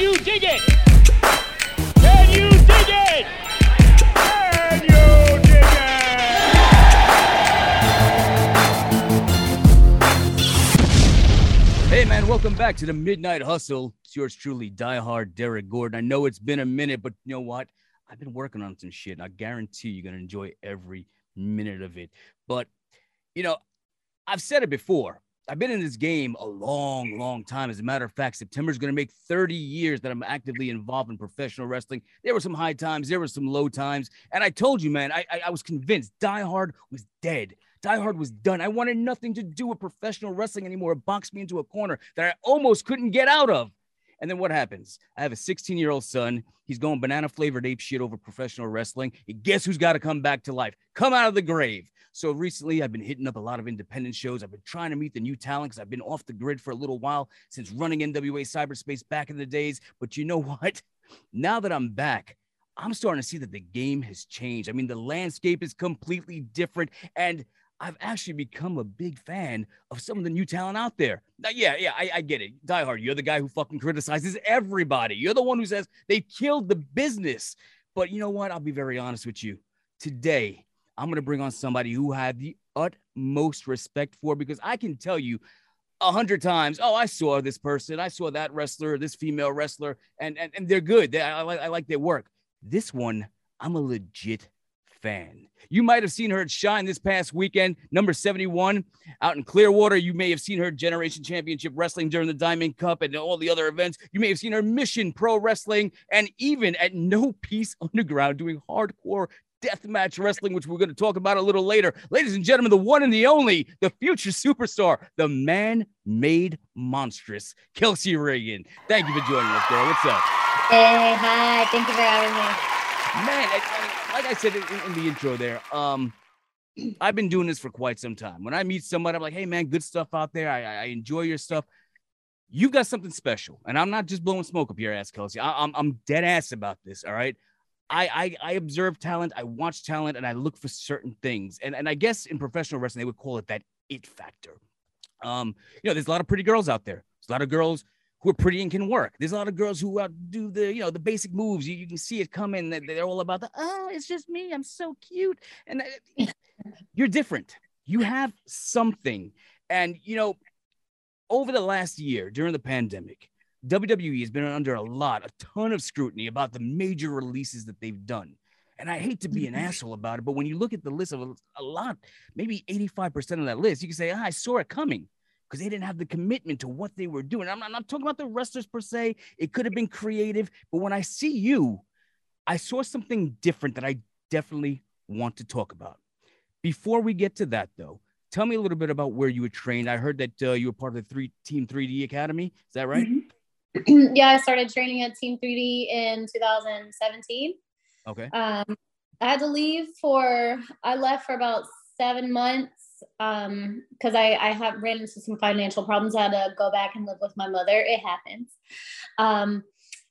You dig it? Can you dig it? Can you dig it? Hey man, welcome back to the Midnight Hustle. It's yours truly, diehard Derek Gordon. I know it's been a minute, but you know what? I've been working on some shit, and I guarantee you're gonna enjoy every minute of it. But you know, I've said it before. I've been in this game a long, long time. As a matter of fact, September is going to make 30 years that I'm actively involved in professional wrestling. There were some high times, there were some low times, and I told you, man, I, I, I was convinced Die Hard was dead. Die Hard was done. I wanted nothing to do with professional wrestling anymore. It boxed me into a corner that I almost couldn't get out of. And then what happens? I have a 16 year old son. He's going banana flavored ape shit over professional wrestling. And guess who's got to come back to life? Come out of the grave. So recently, I've been hitting up a lot of independent shows. I've been trying to meet the new talent because I've been off the grid for a little while since running NWA cyberspace back in the days. But you know what? Now that I'm back, I'm starting to see that the game has changed. I mean, the landscape is completely different. And I've actually become a big fan of some of the new talent out there. Now, yeah, yeah, I, I get it. Die Hard, you're the guy who fucking criticizes everybody. You're the one who says they killed the business. But you know what? I'll be very honest with you. Today, I'm going to bring on somebody who I have the utmost respect for because I can tell you a hundred times, oh, I saw this person, I saw that wrestler, this female wrestler, and and, and they're good. They, I, I like their work. This one, I'm a legit fan. You might have seen her at Shine this past weekend, number 71 out in Clearwater. You may have seen her Generation Championship Wrestling during the Diamond Cup and all the other events. You may have seen her Mission Pro Wrestling and even at No Peace Underground doing hardcore deathmatch wrestling, which we're going to talk about a little later. Ladies and gentlemen, the one and the only, the future superstar, the man made monstrous, Kelsey Raegan. Thank you for joining us, girl. What's up? Hey, hi. Thank you for having me. man I, I- like i said in, in the intro there um i've been doing this for quite some time. When i meet somebody i'm like hey man good stuff out there. I, I enjoy your stuff. You've got something special and i'm not just blowing smoke up your ass kelsey. I, I'm, I'm dead ass about this all right? I, I i observe talent i watch talent and i look for certain things. And, and i guess in professional wrestling they would call it that it factor. Um you know there's a lot of pretty girls out there. There's a lot of girls who are pretty and can work. There's a lot of girls who uh, do the, you know, the basic moves. You, you can see it coming. That they're all about the, oh, it's just me. I'm so cute. And uh, you're different. You have something. And, you know, over the last year during the pandemic, WWE has been under a lot, a ton of scrutiny about the major releases that they've done. And I hate to be an asshole about it, but when you look at the list of a, a lot, maybe 85% of that list, you can say, ah, I saw it coming because they didn't have the commitment to what they were doing. I'm not, I'm not talking about the wrestlers per se. It could have been creative, but when I see you, I saw something different that I definitely want to talk about. Before we get to that, though, tell me a little bit about where you were trained. I heard that uh, you were part of the three Team 3D Academy. Is that right? yeah, I started training at Team 3D in 2017. Okay. Um, I had to leave for, I left for about seven months um because I, I have ran into some financial problems. I had to go back and live with my mother. It happens. Um,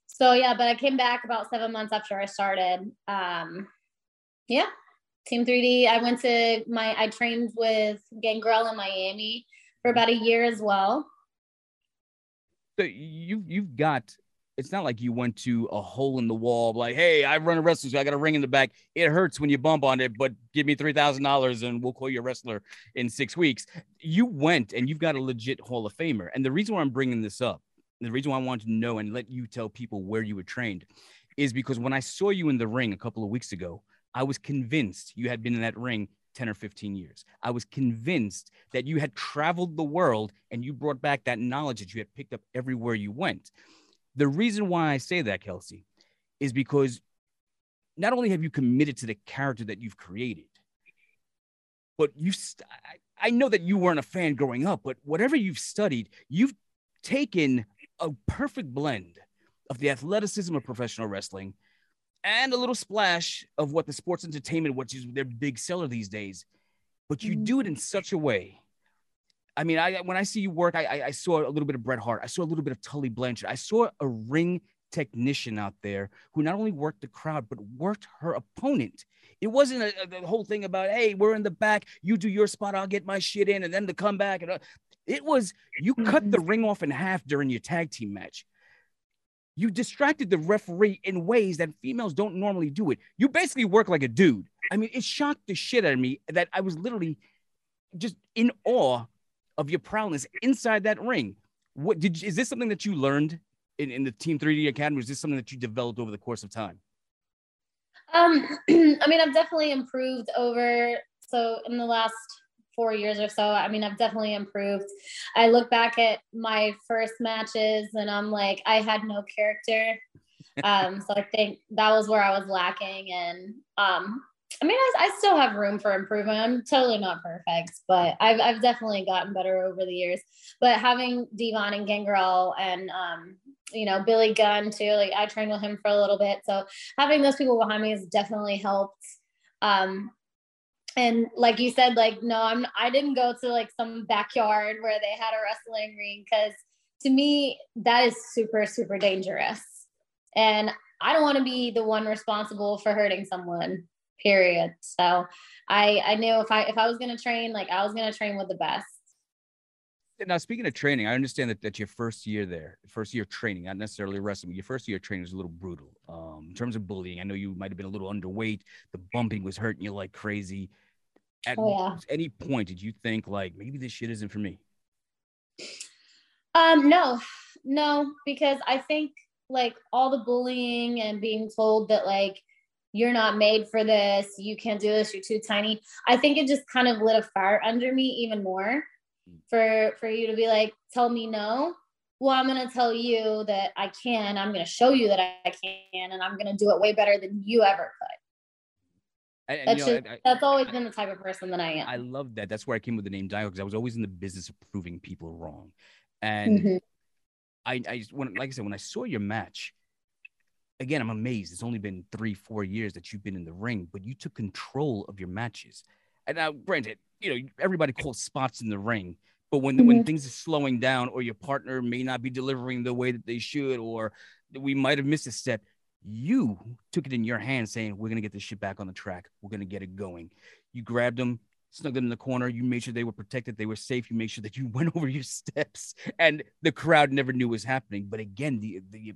so yeah, but I came back about seven months after I started. Um, yeah, Team 3D. I went to my, I trained with Gangrel in Miami for about a year as well. So you you've got. It's not like you went to a hole in the wall, like, hey, I run a wrestling, so I got a ring in the back. It hurts when you bump on it, but give me three thousand dollars and we'll call you a wrestler in six weeks. You went and you've got a legit Hall of Famer. And the reason why I'm bringing this up, the reason why I wanted to know and let you tell people where you were trained, is because when I saw you in the ring a couple of weeks ago, I was convinced you had been in that ring 10 or 15 years. I was convinced that you had traveled the world and you brought back that knowledge that you had picked up everywhere you went. The reason why I say that, Kelsey, is because not only have you committed to the character that you've created, but you, st- I, I know that you weren't a fan growing up, but whatever you've studied, you've taken a perfect blend of the athleticism of professional wrestling and a little splash of what the sports entertainment, which is their big seller these days. But you mm-hmm. do it in such a way. I mean, I when I see you work, I, I saw a little bit of Bret Hart. I saw a little bit of Tully Blanchard. I saw a ring technician out there who not only worked the crowd but worked her opponent. It wasn't a, a, the whole thing about hey, we're in the back, you do your spot, I'll get my shit in, and then the comeback. And uh, it was you cut the ring off in half during your tag team match. You distracted the referee in ways that females don't normally do it. You basically work like a dude. I mean, it shocked the shit out of me that I was literally just in awe of your prowess inside that ring. What did is this something that you learned in, in the Team 3D Academy? Is this something that you developed over the course of time? Um, I mean, I've definitely improved over. So in the last four years or so, I mean, I've definitely improved. I look back at my first matches and I'm like, I had no character. Um, so I think that was where I was lacking. And um, I mean, I, I, still have room for improvement. I'm totally not perfect, but I've, I've definitely gotten better over the years. But having Devon and Gangrel and, um, you know, Billy Gunn too, like I trained with him for a little bit. So having those people behind me has definitely helped. Um, and like you said, like, no, I'm, I didn't go to like some backyard where they had a wrestling ring because to me, that is super, super dangerous. And I don't want to be the one responsible for hurting someone period. So I I knew if I if I was gonna train, like I was gonna train with the best. Now, speaking of training, I understand that, that your first year there, first year training, not necessarily wrestling, your first year training was a little brutal. Um, in terms of bullying, I know you might have been a little underweight. The bumping was hurting you like crazy. At oh, yeah. any point, did you think like maybe this shit isn't for me? Um, no, no, because I think like all the bullying and being told that like you're not made for this you can't do this you're too tiny i think it just kind of lit a fire under me even more for for you to be like tell me no well i'm going to tell you that i can i'm going to show you that i can and i'm going to do it way better than you ever could and, that's, just, I, that's always I, been the type of person that I am. I love that. That's where I came with the name Dio because I was always in the business of proving people wrong. And mm-hmm. I, I, when, like I said, when I saw your match, again, I'm amazed. It's only been three, four years that you've been in the ring, but you took control of your matches. And now, granted, you know, everybody calls spots in the ring, but when mm-hmm. when things are slowing down, or your partner may not be delivering the way that they should, or we might have missed a step, you took it in your hands, saying, "We're gonna get this shit back on the track. We're gonna get it going." You grabbed them, snuck them in the corner. You made sure they were protected, they were safe. You made sure that you went over your steps, and the crowd never knew what was happening. But again, the the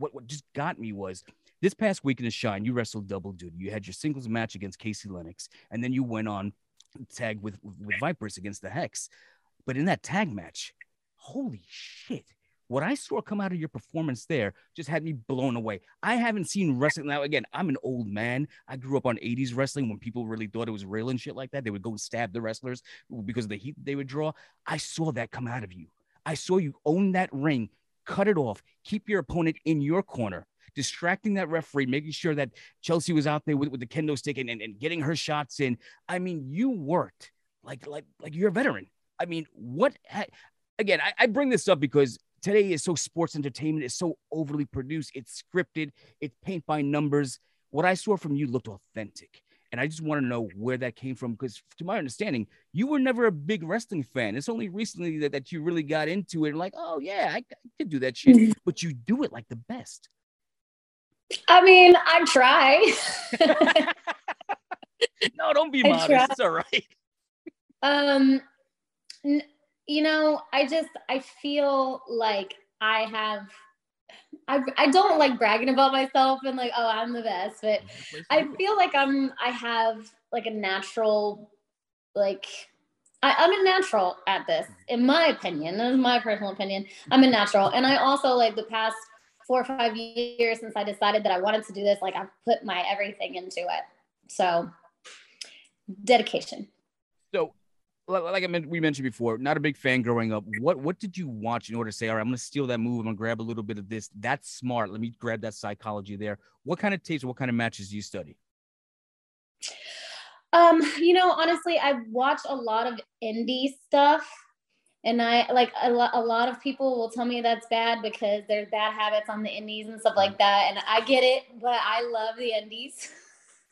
what, what just got me was this past week in the shine, you wrestled double duty. You had your singles match against Casey Lennox, and then you went on tag with with Vipers against the Hex. But in that tag match, holy shit. What I saw come out of your performance there just had me blown away. I haven't seen wrestling now. Again, I'm an old man. I grew up on 80s wrestling when people really thought it was real and shit like that. They would go and stab the wrestlers because of the heat they would draw. I saw that come out of you. I saw you own that ring cut it off, keep your opponent in your corner, distracting that referee, making sure that Chelsea was out there with, with the kendo stick and, and, and getting her shots in. I mean, you worked like like like you're a veteran. I mean, what ha- again, I, I bring this up because today is so sports entertainment, it's so overly produced, it's scripted, it's paint by numbers. What I saw from you looked authentic. And I just want to know where that came from because, to my understanding, you were never a big wrestling fan. It's only recently that, that you really got into it and, like, oh, yeah, I, I could do that shit. Mm-hmm. But you do it like the best. I mean, I try. no, don't be modest. Try. It's all right. Um, you know, I just, I feel like I have I, I don't like bragging about myself and like, oh, I'm the best, but I feel like I'm, I have like a natural, like, I, I'm a natural at this, in my opinion. This is my personal opinion. I'm a natural. And I also, like, the past four or five years since I decided that I wanted to do this, like, I've put my everything into it. So, dedication. So, like I meant, we mentioned before, not a big fan growing up. What what did you watch in order to say, all right, I'm gonna steal that move, I'm gonna grab a little bit of this. That's smart. Let me grab that psychology there. What kind of tapes, what kind of matches do you study? Um, you know, honestly, I watch a lot of indie stuff. And I like a, lo- a lot of people will tell me that's bad because there's bad habits on the indies and stuff like that. And I get it, but I love the indies.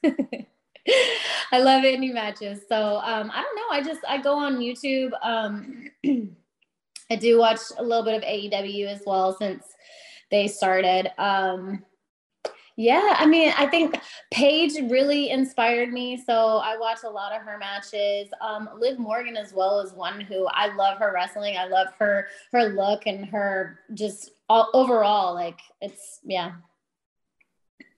I love indie matches. So um, I don't know. I just I go on YouTube. Um, I do watch a little bit of AEW as well since they started. Um, yeah, I mean, I think Paige really inspired me. So I watch a lot of her matches. Um, Liv Morgan as well is one who I love her wrestling. I love her her look and her just all, overall. Like it's yeah.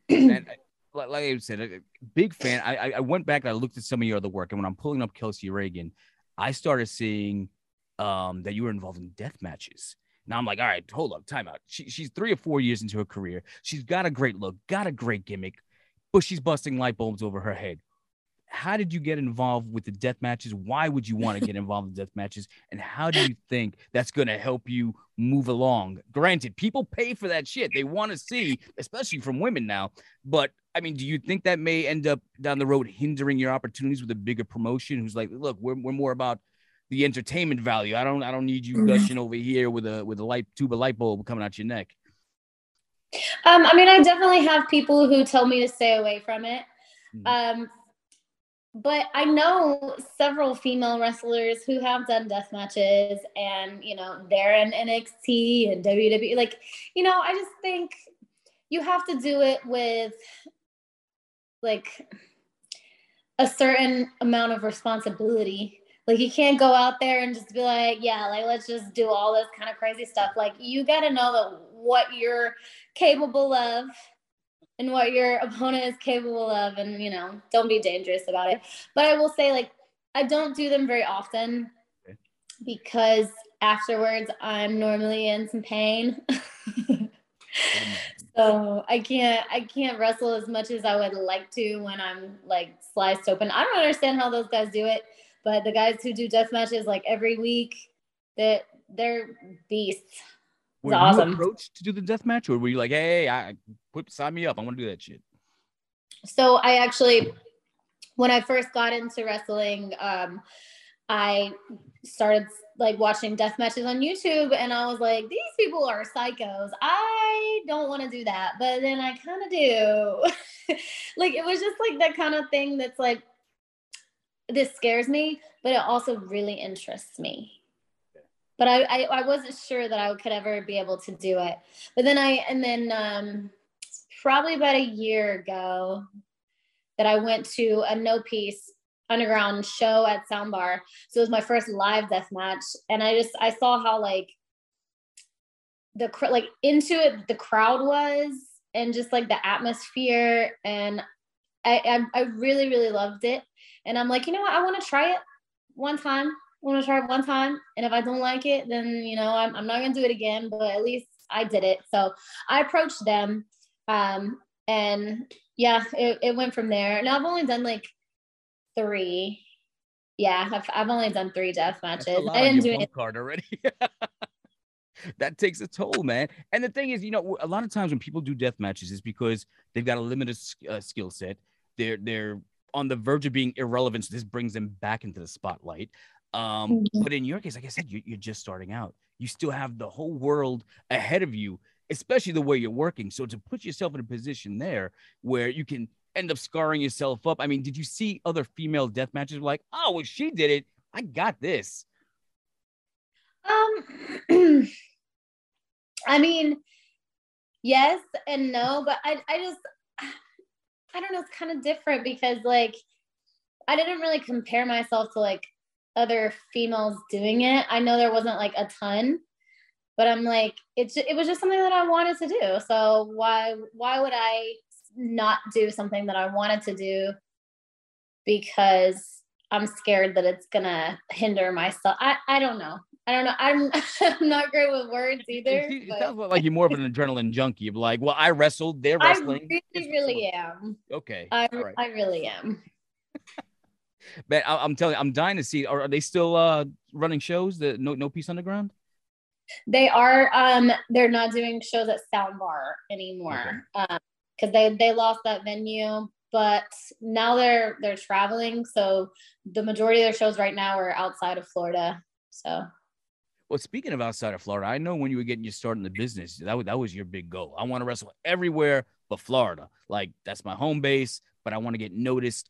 and like, like I said, a big fan. I I went back and I looked at some of your other work, and when I'm pulling up Kelsey Raegan, I started seeing um, that you were involved in death matches. Now I'm like, all right, hold up, time out. She, she's three or four years into her career. She's got a great look, got a great gimmick, but she's busting light bulbs over her head. How did you get involved with the death matches? Why would you want to get involved in death matches? And how do you think that's going to help you move along? Granted, people pay for that shit. They want to see, especially from women now. But I mean, do you think that may end up down the road hindering your opportunities with a bigger promotion who's like, look, we're, we're more about the entertainment value. I don't I don't need you mm-hmm. gushing over here with a with a light tube of light bulb coming out your neck. Um, I mean, I definitely have people who tell me to stay away from it. Mm-hmm. Um, but I know several female wrestlers who have done death matches and you know they're in NXT and WWE. Like, you know, I just think you have to do it with like a certain amount of responsibility like you can't go out there and just be like, yeah, like let's just do all this kind of crazy stuff. Like you got to know that what you're capable of and what your opponent is capable of and you know, don't be dangerous about it. But I will say like I don't do them very often because afterwards I'm normally in some pain. so I can't I can't wrestle as much as I would like to when I'm like sliced open. I don't understand how those guys do it. But the guys who do death matches like every week, that they're beasts. Were awesome. you approached to do the death match, or were you like, "Hey, I put sign me up. I want to do that shit." So I actually, when I first got into wrestling, um, I started like watching death matches on YouTube, and I was like, "These people are psychos. I don't want to do that," but then I kind of do. like it was just like that kind of thing that's like this scares me, but it also really interests me. But I, I, I wasn't sure that I could ever be able to do it. But then I, and then um, probably about a year ago, that I went to a no peace underground show at Soundbar. So it was my first live death match, and I just I saw how like the like into it the crowd was, and just like the atmosphere, and I I, I really really loved it. And I'm like, you know what? I want to try it one time. I want to try it one time. And if I don't like it, then, you know, I'm, I'm not going to do it again, but at least I did it. So I approached them. Um, and yeah, it, it went from there. Now I've only done like three. Yeah, I've, I've only done three death matches. I didn't do it. Card already. that takes a toll, man. And the thing is, you know, a lot of times when people do death matches, is because they've got a limited uh, skill set. They're they're on the verge of being irrelevant. So this brings them back into the spotlight. Um, mm-hmm. But in your case, like I said, you, you're just starting out. You still have the whole world ahead of you, especially the way you're working. So to put yourself in a position there where you can end up scarring yourself up. I mean, did you see other female death matches like, oh, well, she did it. I got this. Um, I mean, yes and no, but I, I just, I don't know, it's kind of different because like I didn't really compare myself to like other females doing it. I know there wasn't like a ton, but I'm like it's it was just something that I wanted to do. So why why would I not do something that I wanted to do because I'm scared that it's gonna hinder myself. I I don't know. I don't know. I'm I'm not great with words either. It, it sounds like you're more of an adrenaline junkie. You're like, well, I wrestled, they're wrestling. I really, really am. Okay. I, right. I really am. Man, I, am telling you, I'm dying to see. Are, are they still uh, running shows? The no no peace underground. They are. Um, they're not doing shows at Soundbar anymore. Okay. Um, because they they lost that venue but now they're they're traveling so the majority of their shows right now are outside of florida so well, speaking of outside of Florida, I know when you were getting your start in the business, that, was, that was your big goal. I want to wrestle everywhere but Florida. Like, that's my home base, but I want to get noticed.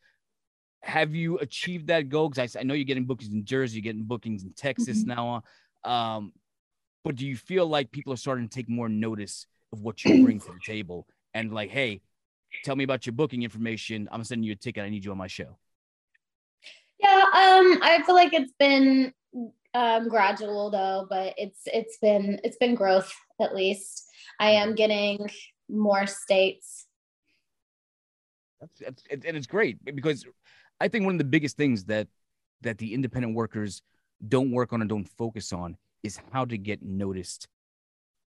Have you achieved that goal? Because I, I, know you're getting bookings in Jersey, you're getting bookings in Texas mm-hmm. now. Um, but do you feel like people are starting to take more notice of what you bring to the table and like, hey, tell me about your booking information. I'm sending you a ticket. I need you on my show. Yeah, um, I feel like it's been um, gradual though, but it's it's been it's been growth at least. I am getting more states. That's, that's and it's great because I think one of the biggest things that that the independent workers don't work on and don't focus on is how to get noticed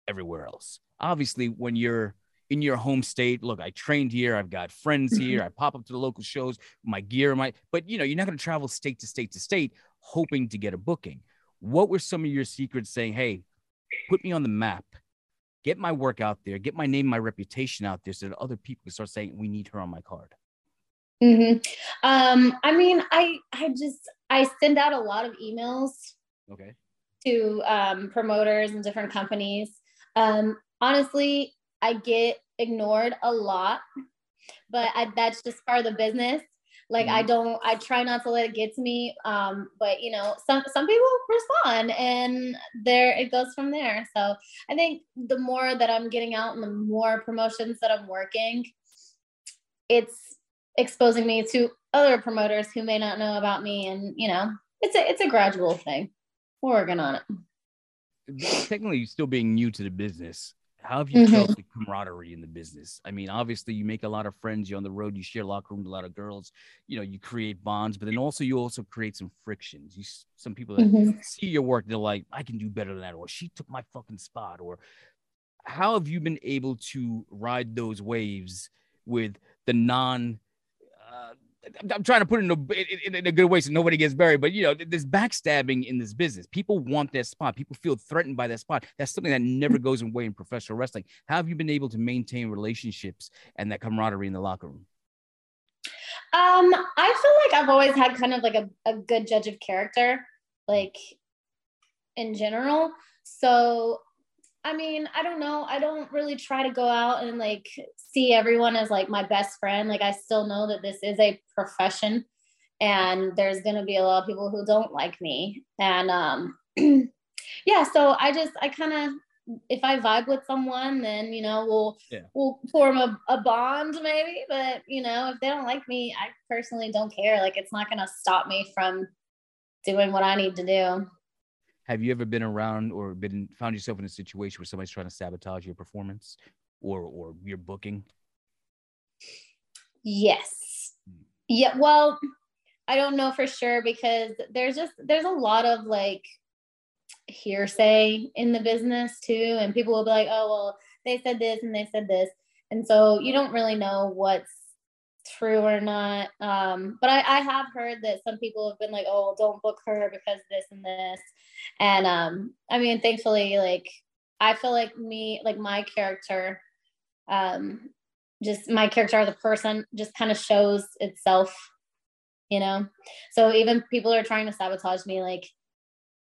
everywhere else. Obviously, when you're in your home state, look, I trained here, I've got friends mm-hmm. here, I pop up to the local shows, my gear, my but you know, you're not going to travel state to state to state hoping to get a booking. What were some of your secrets saying, hey, put me on the map, get my work out there, get my name, my reputation out there so that other people can start saying, we need her on my card? Mm-hmm. Um, I mean, I I just I send out a lot of emails. Okay. To um, promoters and different companies. Um, honestly, I get ignored a lot, but I, that's just part of the business. Like mm-hmm. I don't, I try not to let it get to me. Um, but you know, some some people respond, and there it goes from there. So I think the more that I'm getting out, and the more promotions that I'm working, it's exposing me to other promoters who may not know about me, and you know, it's a it's a gradual thing. We're working on it. Technically, still being new to the business, how have you mm-hmm. felt the camaraderie in the business? I mean, obviously you make a lot of friends. You're on the road. You share locker room with a lot of girls. You know, you create bonds, but then also you also create some frictions. You some people that mm-hmm. see your work, they're like, I can do better than that, or she took my fucking spot, or how have you been able to ride those waves with the non I'm trying to put it in a, in, in a good way so nobody gets buried. But you know, there's backstabbing in this business. People want that spot. People feel threatened by that spot. That's something that never goes away in professional wrestling. How have you been able to maintain relationships and that camaraderie in the locker room? Um, I feel like I've always had kind of like a, a good judge of character, like in general. So I mean, I don't know. I don't really try to go out and like see everyone as like my best friend. Like I still know that this is a profession and there's going to be a lot of people who don't like me. And um yeah, so I just I kind of if I vibe with someone, then you know we'll yeah. we'll form a, a bond maybe. But you know if they don't like me, I personally don't care. Like it's not gonna stop me from doing what I need to do have you ever been around or been found yourself in a situation where somebody's trying to sabotage your performance or or your booking? Yes. Hmm. Yeah. Well, I don't know for sure because there's just there's a lot of like hearsay in the business too, and people will be like, "Oh, well, they said this and they said this," and so you don't really know what's true or not. Um, but I, I have heard that some people have been like, "Oh, don't book her because this and this," and um i mean thankfully like i feel like me like my character um just my character a person just kind of shows itself you know so even people are trying to sabotage me like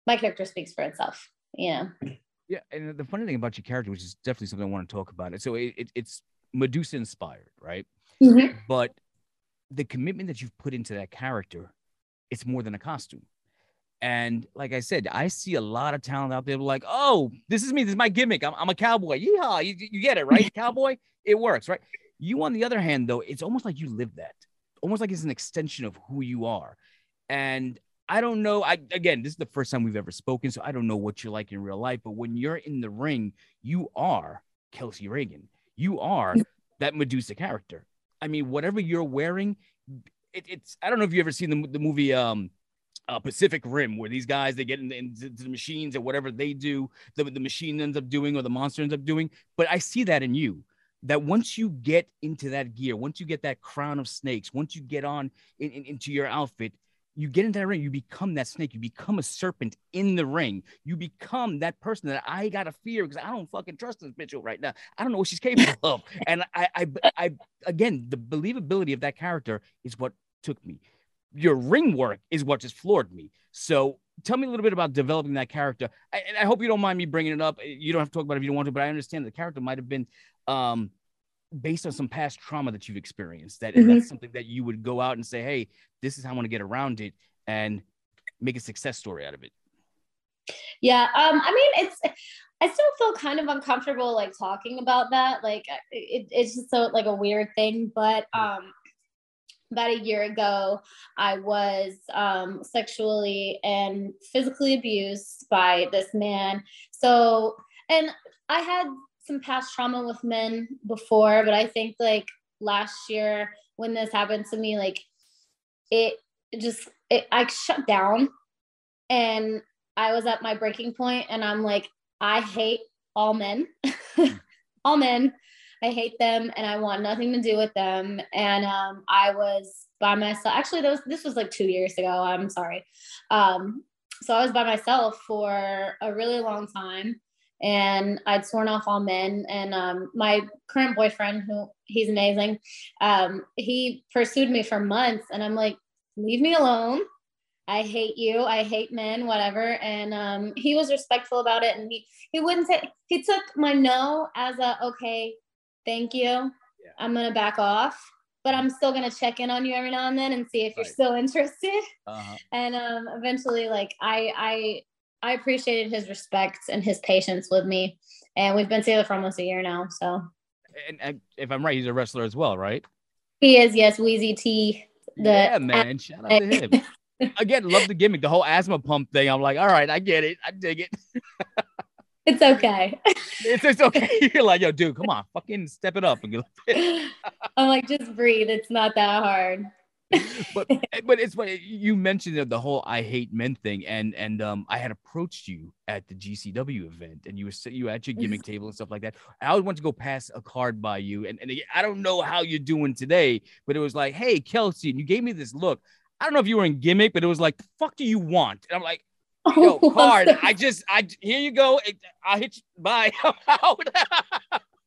my character speaks for itself you know yeah and the funny thing about your character which is definitely something i want to talk about so it, it, it's medusa inspired right mm-hmm. but the commitment that you've put into that character it's more than a costume and like I said, I see a lot of talent out there like, oh, this is me. This is my gimmick. I'm, I'm a cowboy. Yeah, you, you get it, right? cowboy, it works, right? You, on the other hand, though, it's almost like you live that, almost like it's an extension of who you are. And I don't know. I again, this is the first time we've ever spoken, so I don't know what you're like in real life. But when you're in the ring, you are Kelsey Raegan. You are that Medusa character. I mean, whatever you're wearing, it, it's. I don't know if you ever seen the, the movie um uh, Pacific Rim, where these guys they get into, the machines or whatever they do, the, the machine ends up doing or the monster ends up doing. But I see that in you. That once you get into that gear, once you get that crown of snakes, once you get on in, in, into your outfit, you get into that ring, you become that snake, you become a serpent in the ring. You become that person that I gotta fear because I don't fucking trust this bitch right now. I don't know what she's capable of. And I, I, I, again, the believability of that character is what took me your ring work is what just floored me. So tell me a little bit about developing that character. I, and I hope you don't mind me bringing it up. You don't have to talk about it if you don't want to, but I understand the character might have been um, based on some past trauma that you've experienced. That mm-hmm. that's something that you would go out and say, "Hey, this is how I want to get around it," and make a success story out of it. Yeah, um, I mean, it's I still feel kind of uncomfortable like talking about that. Like it, it's just so like a weird thing. But um about a year ago, I was um, sexually and physically abused by this man. So, and I had some past trauma with men before, but I think like last year when this happened to me, like it just, it, I shut down and I was at my breaking point and I'm like, I hate all men, all men. I hate them and I want nothing to do with them. And um, I was by myself. Actually, was, this was like two years ago. I'm sorry. Um, so I was by myself for a really long time and I'd sworn off all men. And um, my current boyfriend, who he's amazing, um, he pursued me for months. And I'm like, leave me alone. I hate you. I hate men, whatever. And um, he was respectful about it. And he, he wouldn't say, he took my no as a, okay, thank you. Yeah. I'm going to back off, but I'm still going to check in on you every now and then and see if you're still interested. Uh-huh. And um, eventually, like, I, I, I appreciated his respect and his patience with me. And we've been together for almost a year now. So, and, and if I'm right, he's a wrestler as well, right? He is, yes, Wheezy T. The yeah, man. Shout out to him. Again, love the gimmick, the whole asthma pump thing. I'm like, all right, I get it. I dig it. It's okay. it's, it's okay. You're like, yo, dude, come on, fucking step it up I'm like, just breathe. It's not that hard. But but it's funny you mentioned the whole I hate men thing, and and um I had approached you at the GCW event, and you were you at your gimmick table and stuff like that. I always want to go pass a card by you, and, and I don't know how you're doing today, but it was like, hey Kelsey, and you gave me this look. I don't know if you were in gimmick, but it was like, the fuck do you want? And I'm like, Yo, card. I just, I here you go. I'll hit you. Bye.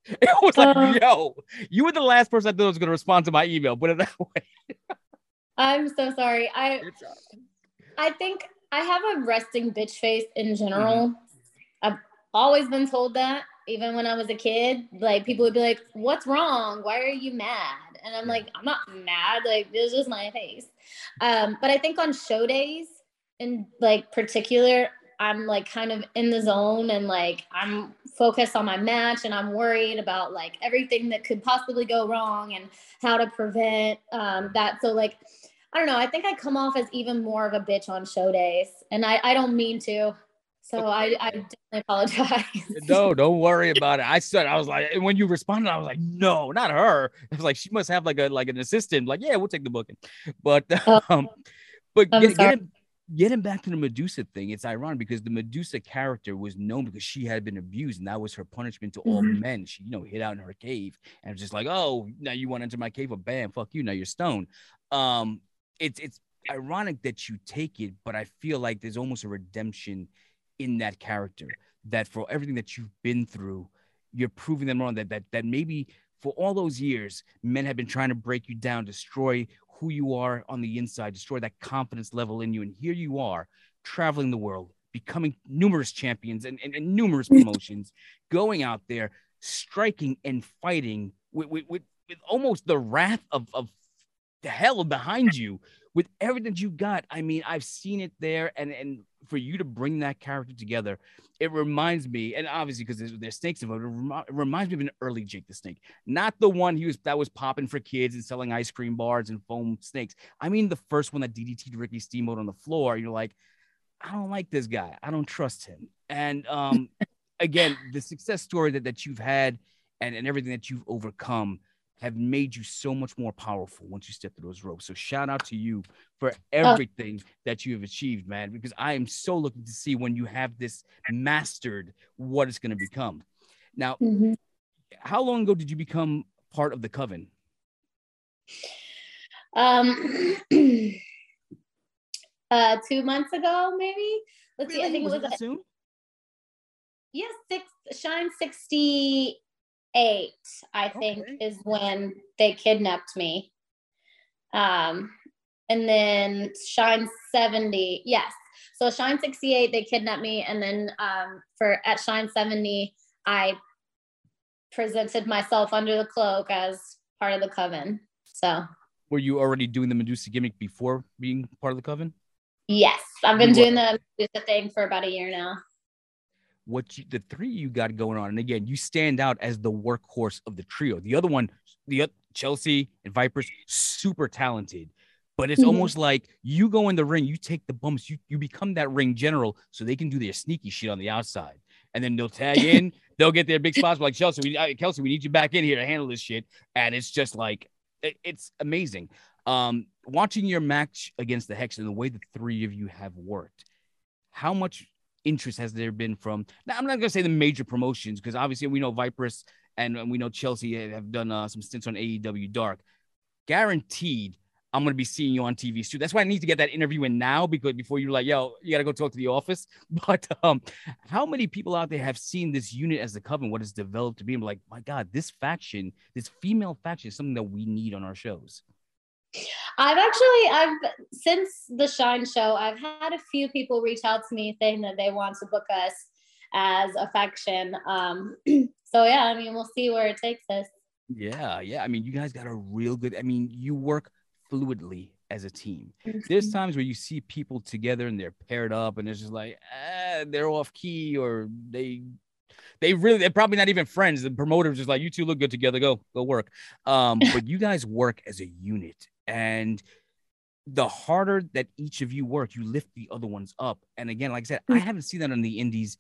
it was like, uh, yo, you were the last person I thought was gonna respond to my email. Put it that way. I'm so sorry. I, I think I have a resting bitch face in general. Mm-hmm. I've always been told that, even when I was a kid. Like people would be like, "What's wrong? Why are you mad?" And I'm like, "I'm not mad. Like this is my face." Um, but I think on show days in like particular i'm like kind of in the zone and like i'm focused on my match and i'm worried about like everything that could possibly go wrong and how to prevent um, that so like i don't know i think i come off as even more of a bitch on show days and i, I don't mean to so I, I definitely apologize. no, don't worry about it. I said I was like, when you responded, I was like, no, not her. I was like, she must have like a like an assistant. Like, yeah, we'll take the booking. But oh. um, but get, getting getting back to the Medusa thing, it's ironic because the Medusa character was known because she had been abused, and that was her punishment to all mm-hmm. men. She, you know, hid out in her cave and was just like, "Oh, now you want to enter my cave? Well, bam, fuck you. Now you're stoned." Um, it's it's ironic that you take it, but I feel like there's almost a redemption in that character. That for everything that you've been through, you're proving them wrong. That that that maybe for all those years, men have been trying to break you down, destroy who you are on the inside, destroy that confidence level in you. And here you are traveling the world, becoming numerous champions and, and, and numerous mm. promotions, going out there, striking and fighting with, with, with, with almost the wrath of, of the hell behind you with everything you got. I mean, I've seen it there, and and for you to bring that character together, it reminds me, and obviously because there's, there's, snakes involved, it, rem- it, reminds me of an early Jake the Snake, not the one he was that was popping for kids and selling ice cream bars and foam snakes. I mean, the first one that DDT Ricky Steamboat on the floor. You're like, I don't like this guy. I don't trust him. And um, again, the success story that that you've had and and everything that you've overcome have made you so much more powerful once you step through those ropes. So shout out to you for oh. everything oh. that you have achieved, man, because I am so looking to see when you have this mastered what it's going to become. Now, mm-hmm. how long ago did you become part of the coven? Um, uh, two months ago, maybe. Let's really? see. I think was it was it soon. Yes, yeah, six Shine sixty eight, I think, okay. is when they kidnapped me. Um, and then Shine 70, yes. So Shine 68, they kidnapped me. And then um, for at Shine 70, I presented myself under the cloak as part of the coven. So were you already doing the Medusa gimmick before being part of the coven? Yes, I've been doing the Medusa thing for about a year now what you, the three you got going on. And again, you stand out as the workhorse of the trio. The other one, the Chelsea and Vipers, super talented. But it's Mhm. almost like you go in the ring, you take the bumps, you, you become that ring general so they can do their sneaky shit on the outside. And then they'll tag in, they'll get their big spots like Chelsea, we, uh, Kelsey, we need you back in here to handle this shit. And it's just like, it- it's amazing. Um, watching your match against the Hex and the way the three of you have worked, how much interest has there been from? Now, I'm not gonna say the major promotions because obviously we know Viperous and, and we know Chelsea have done uh, some stints on AEW Dark. Guaranteed, I'm gonna be seeing you on TV soon. That's why I need to get that interview in now because before you're like, yo, you gotta go talk to the office. But um, how many people out there have seen this unit as the coven, what it's developed to be, be like, my God, this faction, this female faction, is something that we need on our shows. I've actually I've since the Shine show, I've had a few people reach out to me saying that they want to book us as a faction. Um, so yeah, I mean, we'll see where it takes us. Yeah, yeah. I mean, you guys got a real good. I mean, you work fluidly as a team. Mm-hmm. There's times where you see people together and they're paired up, and it's just like, ah, they're off key, or they, they really, they're probably not even friends. The promoter's just like, you two look good together. Go, go work. Um, but you guys work as a unit, and the harder that each of you work, you lift the other ones up. And again, like I said, I haven't seen that on the indies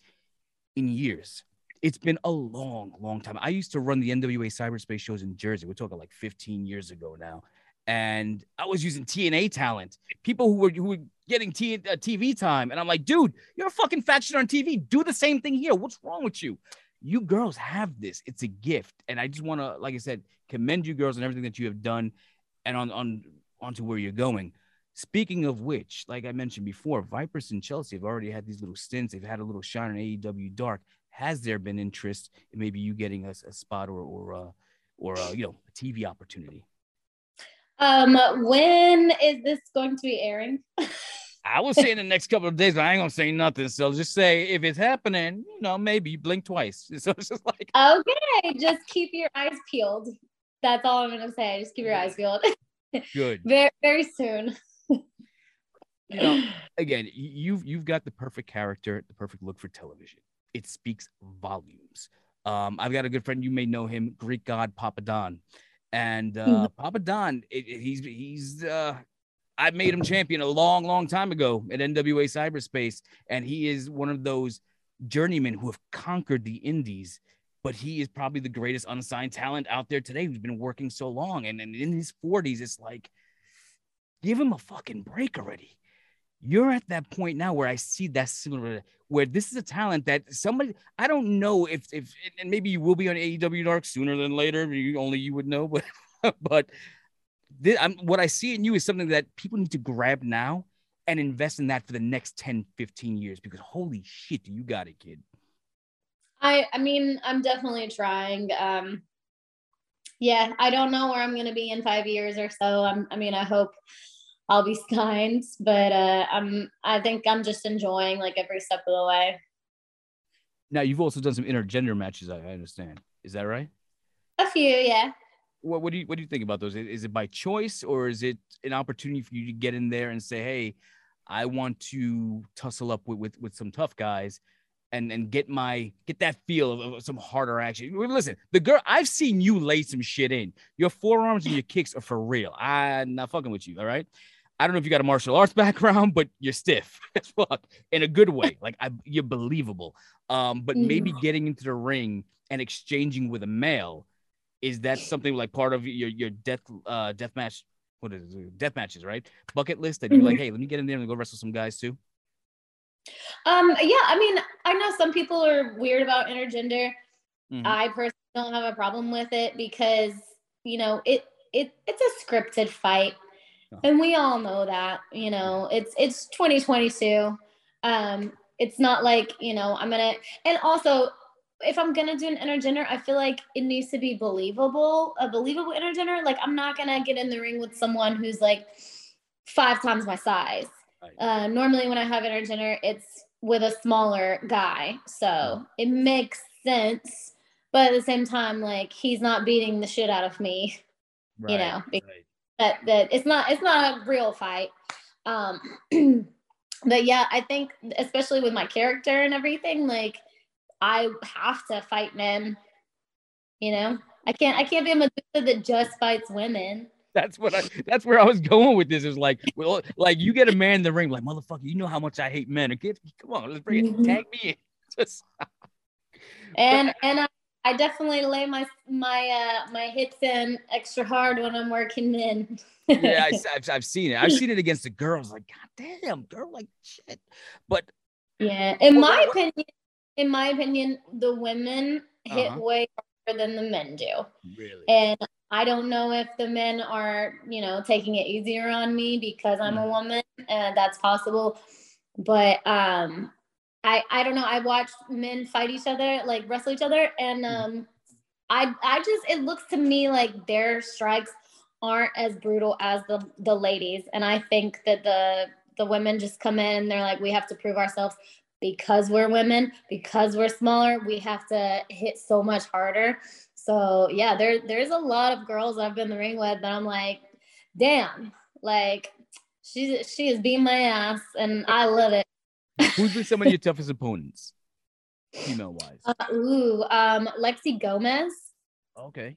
in years. It's been a long, long time. I used to run the NWA cyberspace shows in Jersey. We're talking like 15 years ago now. And I was using TNA talent, people who were who were getting T, uh, TV time. And I'm like, dude, you're a fucking faction on TV. Do the same thing here. What's wrong with you? You girls have this. It's a gift. And I just want to, like I said, commend you girls on everything that you have done and on on onto where you're going. Speaking of which, like I mentioned before, Vipers and Chelsea have already had these little stints. They've had a little shine on AEW Dark. Has there been interest in maybe you getting a, a spot or or uh, or uh, you know a TV opportunity? Um, when is this going to be airing? I was saying the next couple of days, but I ain't gonna say nothing. So just say if it's happening, you know, maybe you blink twice. So it's just like Okay, just keep your eyes peeled. That's all I'm gonna say. Just keep your eyes peeled. good. very very soon. You know, again, you've you've got the perfect character, the perfect look for television. It speaks volumes. Um, I've got a good friend, you may know him, Greek god Papadon, and uh, Papadon, it, it- he's he's uh, I made him champion a long, long time ago at NWA Cyberspace, and he is one of those journeymen who have conquered the indies. But he is probably the greatest unsigned talent out there today who's been working so long. And, and in his 40s, it's like, give him a fucking break already you're at that point now where I see that similar where this is a talent that somebody I don't know if if and maybe you will be on AEW Dark sooner than later. You only you would know, but but this, I'm, what I see in you is something that people need to grab now and invest in that for the next 10, 15 years because holy shit, you got it, kid. I I mean, I'm definitely trying. Um yeah, I don't know where I'm gonna be in five years or so. I'm I mean, I hope I'll be signed, but uh I'm I think I'm just enjoying like every step of the way. Now you've also done some intergender matches, I I understand. Is that right? A few, yeah. What, what do you what do you think about those? Is it by choice or is it an opportunity for you to get in there and say, "Hey, I want to tussle up with with, with some tough guys and and get my get that feel of, of some harder action." Listen, the girl I've seen you lay some shit in. Your forearms and your kicks are for real. I'm not fucking with you. All right. I don't know if you got a martial arts background, but you're stiff as fuck in a good way. Like I, you're believable. Um, but maybe getting into the ring and exchanging with a male is that something like part of your your death uh death match what is it death matches right bucket list that you're like hey let me get in there and go wrestle some guys too Um, yeah, I mean, I know some people are weird about intergender. Mhm. I personally don't have a problem with it because you know it it it's a scripted fight. And we all know that. You know, it's it's 2022. Um, it's not like you know I'm gonna and also if I'm gonna do an intergender, I feel like it needs to be believable, a believable intergender. Like I'm not gonna get in the ring with someone who's like five times my size. Right. Uh, normally, when I have intergender, it's with a smaller guy, so it makes sense. But at the same time, like he's not beating the shit out of me. you know, right. That that it's not it's not a real fight. Um, but yeah, I think especially with my character and everything, like I have to fight men. You know, I can't I can't be a Medusa that just fights women. That's what I. That's where I was going with this. Is like, well, like you get a man in the ring, like motherfucker. You know how much I hate men. Okay, come on, let's bring it. Mhm. Tag me in. Just, And and I, I definitely lay my my uh my hits in extra hard when I'm working men. yeah, I, have I've seen it. I've seen it against the girls. Like, god damn, girl, like shit. But Yeah, in Well, my opinion, in my opinion, the women hit Uh-huh. way harder than the men do, really, and I don't know if the men are, you know, taking it easier on me because I'm Mm. a woman, and that's possible. But um, I I don't know. I watched men fight each other, like wrestle each other, and Mm. um, I I just it looks to me like their strikes aren't as brutal as the the ladies, and I think that the the women just come in and they're like, we have to prove ourselves because we're women, because we're smaller, we have to hit so much harder. So yeah, there there's a lot of girls I've been in the ring with that I'm like, damn, like she's she is beating my ass and I love it. Who's been some of your toughest opponents, female wise? Uh, ooh, um, Lexi Gomez. okay,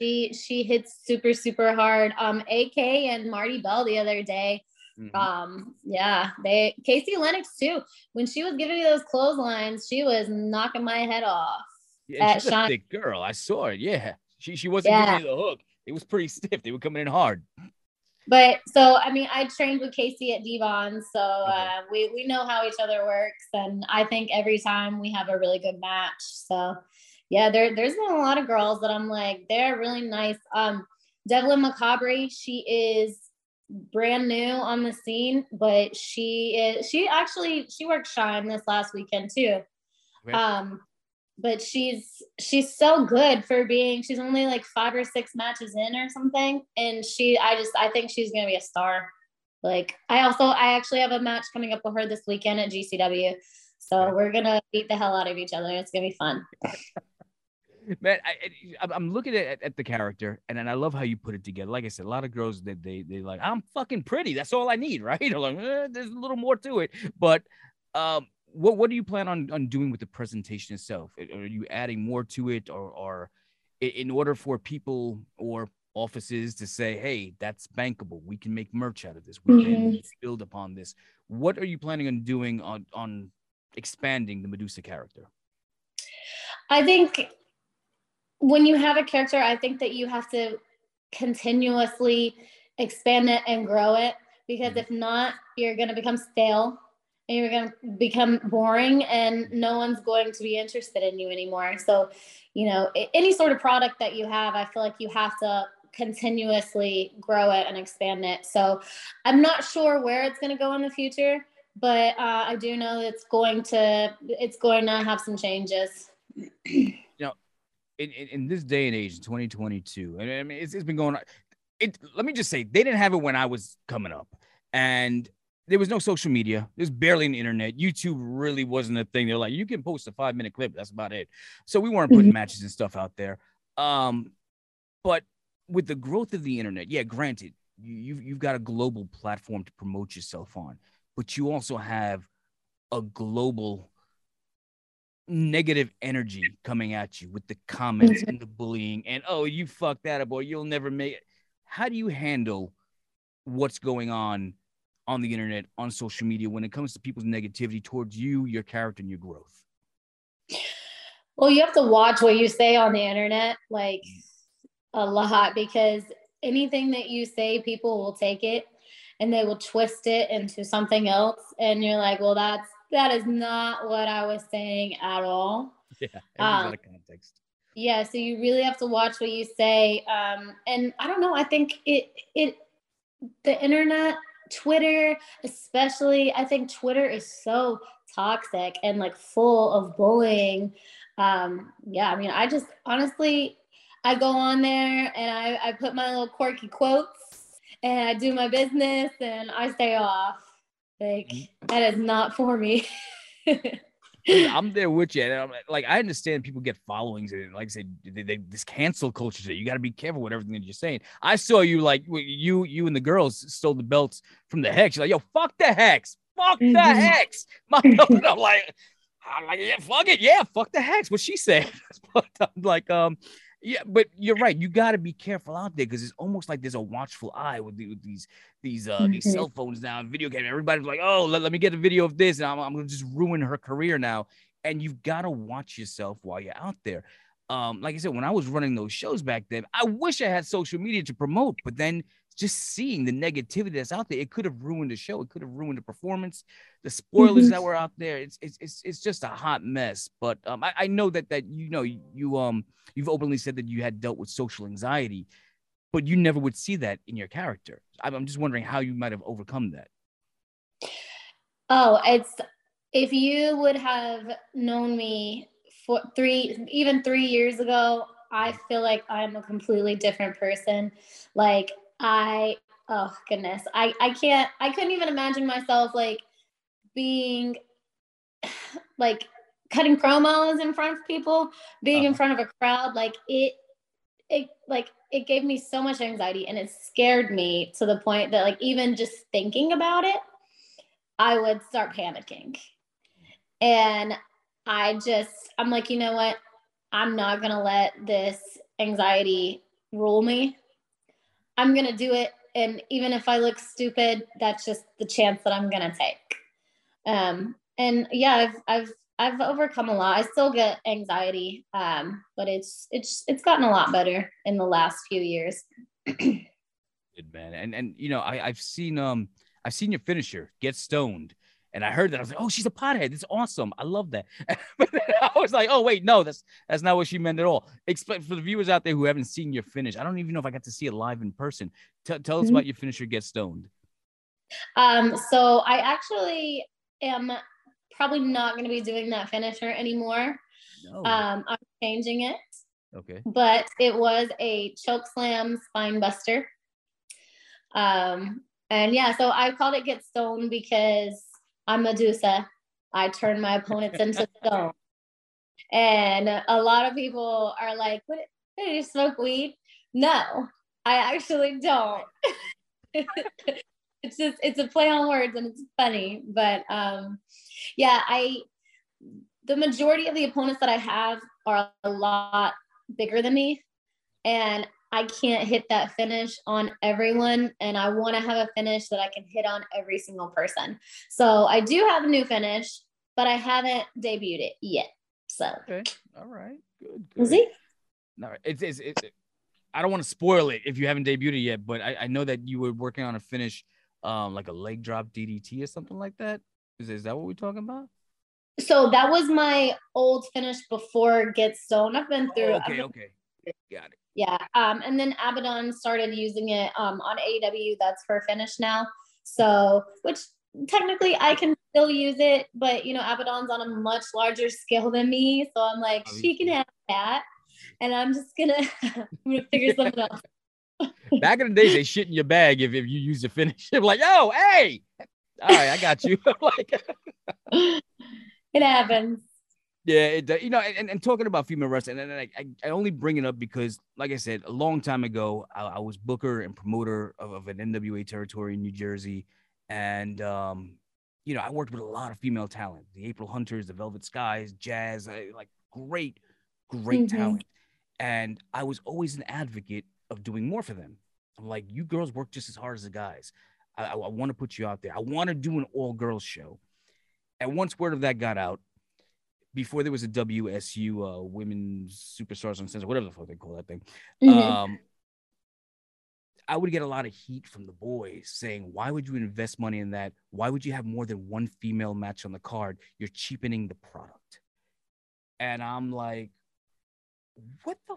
She she hits super super hard. Um, AK and Marti Belle the other day. Mhm. Um, yeah, they Casey Lennox too. When she was giving me those clotheslines, she was knocking my head off. yeah, she's a Shine- thick girl. I saw it. Yeah, she she wasn't Yeah. giving you the hook. It was pretty stiff. They were coming in hard. But so I mean, I trained with Casey at Devon, so uh, we we know how each other works, and I think every time we have a really good match. So yeah, there there's been a lot of girls that I'm like they're really nice. Um, Devlin Macabre, she is brand new on the scene, but she is she actually she worked Shine this last weekend too. Um, but she's she's so good for being she's only like five or six matches in or something and she i just i think she's gonna be a star like i also i actually have a match coming up with her this weekend at gcw so we're gonna beat the hell out of each other it's gonna be fun Man, I, I'm looking at, at the character, and then I love how you put it together. Like I said, a lot of girls that they they like, I'm fucking pretty. That's all I need, right? I'm like, eh, there's a little more to it. But um, what what do you plan on on doing with the presentation itself? Are you adding more to it, or or in order for people or offices to say, hey, that's bankable. We can make merch out of this. We can build upon this. What are you planning on doing on on expanding the Medusa character? i think when you have a character i think that you have to continuously expand it and grow it because Mhm. if not you're going to become stale and you're going to become boring and no one's going to be interested in you anymore. So you know any sort of product that you have i feel like you have to continuously grow it and expand it. So i'm not sure where it's going to go in the future but uh, i do know it's going to it's going to have some changes. In, in, in this day and age, 2022, and I mean, it's, it's been going on. It, let me just say, they didn't have it when I was coming up, and there was no social media. There's barely an internet. YouTube really wasn't a thing. They're like, you can post a five minute clip. That's about it. So we weren't putting Mhm. matches and stuff out there. Um, but with the growth of the internet, yeah, granted, you, you've you've got a global platform to promote yourself on, but you also have a global negative energy coming at you with the comments and the bullying and oh you fucked that up or you'll never make it how do you handle what's going on on the internet on social media when it comes to people's negativity towards you your character and your growth Well, you have to watch what you say on the internet, like a lot, because anything that you say, people will take it and they will twist it into something else. And you're like, well, that's that is not what I was saying at all. yeah Um, out of context Yeah, so you really have to watch what you say. Um, and I don't know, I think it it the internet, Twitter, especially, I think Twitter is so toxic and like full of bullying. Um, yeah, I mean, I just honestly I go on there and I, I put my little quirky quotes and I do my business and I stay off. Like that is not for me. I'm there with you. And I'm like- I understand people get followings and like I said, they, they, this cancel culture. shit, You got to be careful with everything that you're saying. I saw you like you, you and the girls stole the belts from the Hex. You're like, yo, fuck the Hex, fuck the Mhm. Hex. My, and I'm like, I'm like, yeah, fuck it, yeah, fuck the hex. What she said. but I'm like, um, yeah, but you're right. You got to be careful out there because it's almost like there's a watchful eye with, the, with these these uh these Mhm. cell phones now and video game. Everybody's like, oh, let, let me get a video of this, and I'm, I'm gonna just ruin her career now. And you've got to watch yourself while you're out there. Um, like I said, when I was running those shows back then, I wish I had social media to promote, but then just seeing the negativity that's out there, it could have ruined the show. It could have ruined the performance, the spoilers Mhm. that were out there. It's it's it's, it's just a hot mess. But um, I, I know that that you know you, you um you've openly said that you had dealt with social anxiety, but you never would see that in your character. I'm, I'm just wondering how you might have overcome that. Oh, it's if you would have known me for three, even three years ago, I feel like I'm a completely different person. Like I, oh goodness, I I can't, I couldn't even imagine myself like being like cutting promos in front of people, being in Uh-huh. front of a crowd. Like it, it like it gave me so much anxiety and it scared me to the point that like even just thinking about it I would start panicking. And I just, I'm like, you know what? I'm not going to let this anxiety rule me. I'm going to do it. And even if I look stupid, that's just the chance that I'm going to take. Um, and yeah, I've, I've, I've overcome a lot. I still get anxiety, um, but it's it's it's gotten a lot better in the last few years. Good man. And and you know, I, I've seen um I've seen your finisher get stoned. And I heard that I was like, oh, she's a pothead. It's awesome. I love that. but then I was like, oh, wait, no, that's that's not what she meant at all. Explain for the viewers out there who haven't seen your finish. I don't even know if I got to see it live in person. Tell tell us Mhm. about your finisher get stoned. Um, so I actually am probably not going to be doing that finisher anymore. No. Um, I'm changing it, okay. but it was a choke slam spine buster. Um, and yeah, so I called it get stone because I'm Medusa. I turn my opponents into stone. And a lot of people are like, what, do you smoke weed? No, I actually don't. it's just, it's a play on words and it's funny. But um, yeah, I, the majority of the opponents that I have are a lot bigger than me. And I can't hit that finish on everyone. And I want to have a finish that I can hit on every single person. So I do have a new finish, but I haven't debuted it yet. So Okay. All right. Good. good. No, it's, it's, it's I don't want to spoil it if you haven't debuted it yet, but I, I know that you were working on a finish, um, like a leg drop DDT or something like that. Is, is that what we're talking about? So that was my old finish before Get Stone. I've been through. Oh, okay, been- okay. Got it. Yeah. Um, and then Abaddon started using it um, on AEW. That's her finish now. So, which technically I can still use it, but you know, Abaddon's on a much larger scale than me. So I'm like, she can have that. And I'm just gonna, I'm gonna figure something out. Back in the days, they shit in your bag if, if you use the finish. They're like, oh, hey, all right, I got you. like, It happens. Yeah, it, you know, and, and talking about female wrestling, and I, I, I only bring it up because, like I said, a long time ago, I, I was booker and promoter of, of an NWA territory in New Jersey, and um, you know, I worked with a lot of female talent, the April Hunters, the Velvet Skies, Jazz, like great, great Mhm. talent, and I was always an advocate of doing more for them. I'm like, you girls work just as hard as the guys. I, I, want to put you out there. I want to do an all girls show. And once word of that got out, before there was a WSU uh, Women's Superstars Uncensored, whatever the fuck they call that thing, Mhm. um, I would get a lot of heat from the boys saying, "Why would you invest money in that? Why would you have more than one female match on the card? You're cheapening the product." And I'm like, "What the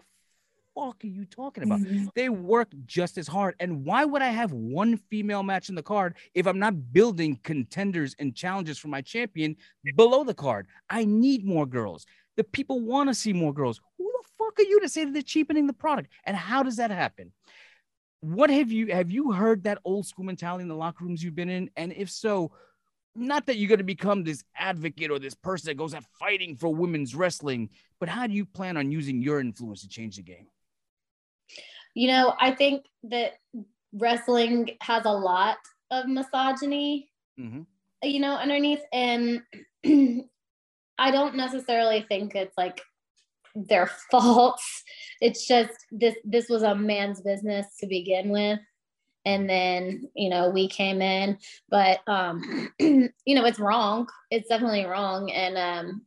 fuck are you talking about?" Mhm. they work just as hard. And why would I have one female match in the card if I'm not building contenders and challenges for my champion below the card? I need more girls. The people want to see more girls. Who the fuck are you to say that they're cheapening the product? And how does that happen? What have you have you heard that old school mentality in the locker rooms you've been in? And if so, not that you're going to become this advocate or this person that goes out fighting for women's wrestling, but how do you plan on using your influence to change the game? You know, I think that wrestling has a lot of misogyny, Mm-hmm. you know, underneath. And I don't necessarily think it's like their fault. It's just this this was a man's business to begin with. And then, you know, we came in, but um, you know, it's wrong. It's definitely wrong. And um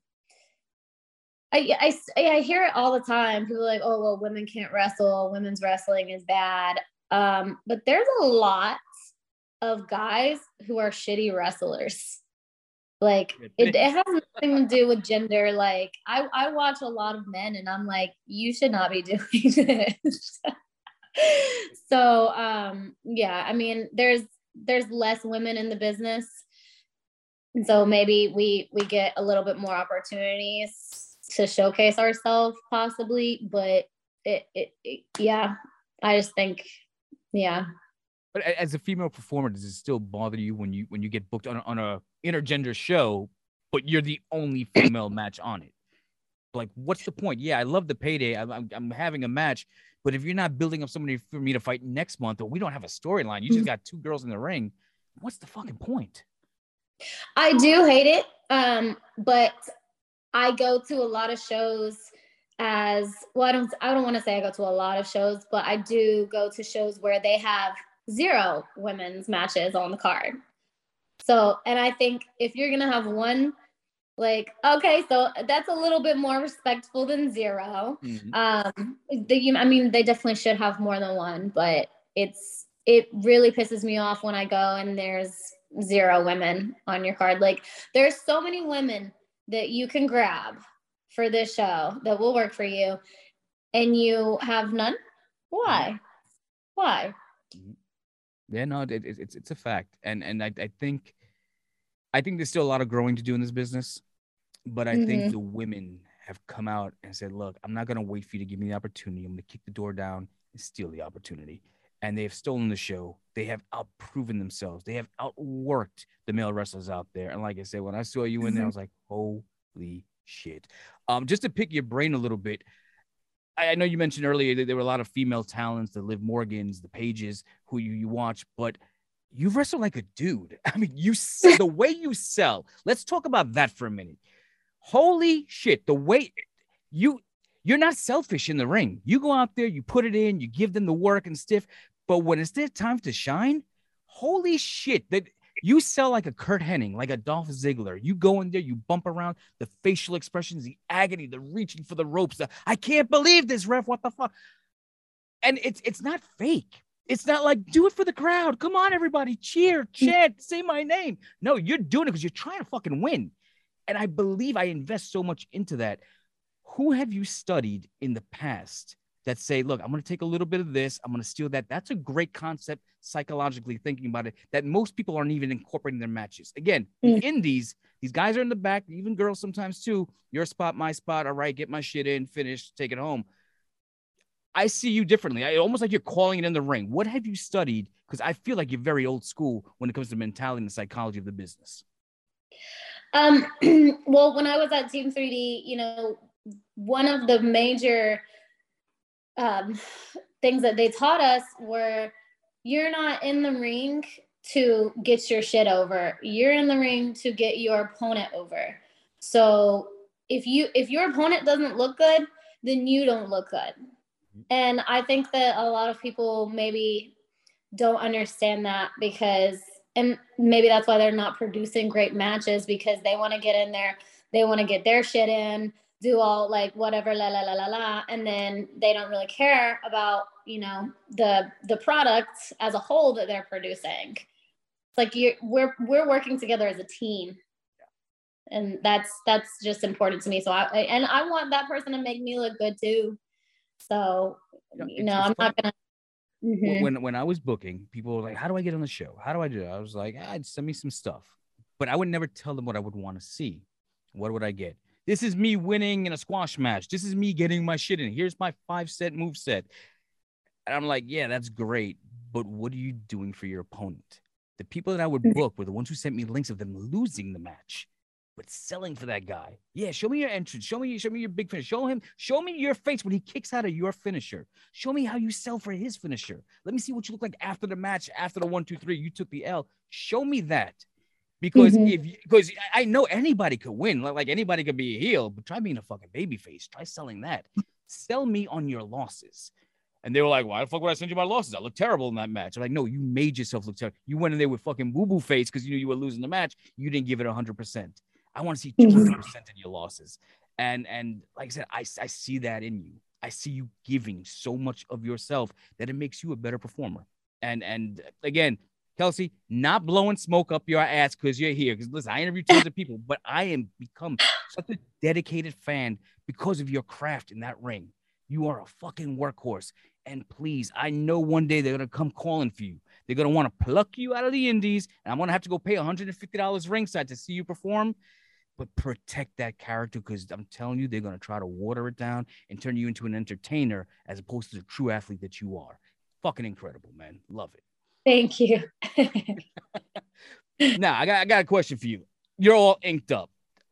I, I, I hear it all the time. People like, oh, well, women can't wrestle. Women's wrestling is bad. Um, but there's a lot of guys who are shitty wrestlers. Like it, it has nothing to do with gender. Like I, I watch a lot of men and I'm like, you should not be doing this. so um yeah, I mean there's there's less women in the business. And so maybe we we get a little bit more opportunities to showcase ourselves possibly, but it, it, it yeah, I just think yeah. But as a female performer, does it still bother you when you when you get booked on, on a intergender show, but you're the only female match on it? Like, what's the point? Yeah, I love the payday. I'm, I'm, I'm having a match, but if you're not building up somebody for me to fight next month, or we don't have a storyline, you just got two girls in the ring. What's the fucking point? I do hate it, um, but I go to a lot of shows as well. I don't. I don't want to say I go to a lot of shows, but I do go to shows where they have zero women's matches on the card. So, and I think if you're gonna have one, like, okay, so that's a little bit more respectful than 0 mm-hmm. Um, the, I mean, they definitely should have more than one, but it's it really pisses me off when I go and there's zero women on your card. Like, there's so many women that you can grab for this show that will work for you, and you have none. Why? Mm-hmm. Why? Mm-hmm. Yeah, no, it, it, it's it's a fact, and and I, I think, I think there's still a lot of growing to do in this business, but I mm-hmm. think the women have come out and said, look, I'm not gonna wait for you to give me the opportunity. I'm gonna kick the door down and steal the opportunity, and they have stolen the show. They have outproven themselves. They have outworked the male wrestlers out there. And like I said, when I saw you in there, I mm-hmm. was like, holy shit. Um, just to pick your brain a little bit, I, know you mentioned earlier that there were a lot of female talents, the Liv Morgans, the Paiges, who you, you watch, but you wrestle like a dude. I mean, you the way you sell. Let's talk about that for a minute. Holy shit, the way you you're not selfish in the ring. You go out there, you put it in, you give them the work and stiff. But when it's their time to shine, holy shit, that you sell like a Curt Hennig, like a Dolph Ziggler. You go in there, you bump around the facial expressions, the agony, the reaching for the ropes. The, I can't believe this, ref. What the fuck? And it's it's not fake. It's not like do it for the crowd. Come on, everybody, cheer, mm. chant, say my name. No, you're doing it because you're trying to fucking win. And I believe I invest so much into that. Who have you studied in the past that say, look, I'm going to take a little bit of this, I'm going to steal that. That's a great concept psychologically thinking about it that most people aren't even incorporating their matches. Again, mm. indies, these guys are in the back, even girls sometimes too. Your spot, my spot. All right, get my shit in, finish, take it home. I see you differently. I almost like you're calling it in the ring. What have you studied? Because I feel like you're very old school when it comes to mentality and the psychology of the business. Um, well, when I was at Team 3D, you know, one of the major um, things that they taught us were you're not in the ring to get your shit over. You're in the ring to get your opponent over. So if you if your opponent doesn't look good, then you don't look good. And I think that a lot of people maybe don't understand that because and maybe that's why they're not producing great matches because they want to get in there, they want to get their shit in, do all like whatever la la la la la and then they don't really care about you know the the product as a whole that they're producing. It's like you we're we're working together as a team. And that's that's just important to me. So i and i want that person to make me look good too. So yeah, you know i'm not gonna mm-hmm. when when i was booking people were like how do i get on the show? How do i do it i was like ah, send me some stuff. But i would never tell them what i would want to see. What would i get this is me winning in a squash match. This is me getting my shit in. Here's my five set move set. And I'm like, yeah, that's great. But what are you doing for your opponent? The people that I would book were the ones who sent me links of them losing the match, but selling for that guy. Yeah, show me your entrance. Show me, show me your big finish. Show him, show me your face when he kicks out of your finisher. Show me how you sell for his finisher. Let me see what you look like after the match, after the one, two, three. You took the L. Show me that. Because Mhm. if because I know anybody could win, like, like anybody could be a heel, but try being a fucking baby face. Try selling that. Sell me on your losses. And they were like, Why the fuck would I send you my losses? I look terrible in that match. I'm like, no, you made yourself look terrible. You went in there with fucking boo-boo face because you knew you were losing the match. You didn't give it hundred percent. I want to see Mhm. 200 percent in your losses. And and like I said, I, I see that in you. I see you giving so much of yourself that it makes you a better performer. And and again, Kelsey, not blowing smoke up your ass because you're here. Because listen, I interview tons of people, but I am become such a dedicated fan because of your craft in that ring. You are a fucking workhorse. And please, I know one day they're gonna come calling for you. They're gonna want to pluck you out of the indies, and I'm gonna have to go pay $150 ringside to see you perform. But protect that character because I'm telling you, they're gonna try to water it down and turn you into an entertainer as opposed to the true athlete that you are. Fucking incredible, man. Love it. Thank you. now I got I got a question for you. You're all inked up.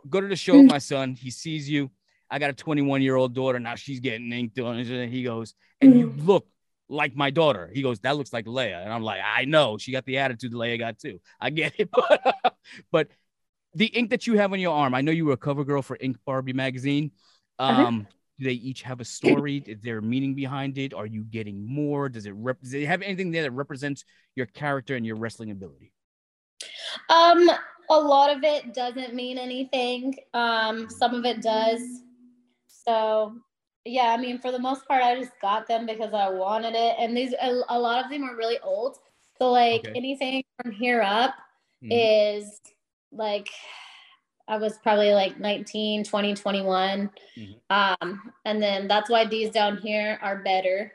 Go to the show with mm. my son. He sees you. I got a 21 year old daughter. Now she's getting inked on. And he goes, and you mm. look like my daughter. He goes, that looks like Leia. And I'm like, I know. She got the attitude Leia got too. I get it. But, but the ink that you have on your arm, I know you were a cover girl for Ink Barbie magazine. Uh-huh. Um, Do they each have a story? Is there a meaning behind it? Are you getting more? Does it rep- does it have anything there that represents your character and your wrestling ability? Um, a lot of it doesn't mean anything. Um, some of it does. So yeah, I mean, for the most part, I just got them because I wanted it, and these a, a lot of them are really old. So like Okay. anything from here up Mhm. is like I was probably like 19, 20, 21. Mhm. Um, and then that's why these down here are better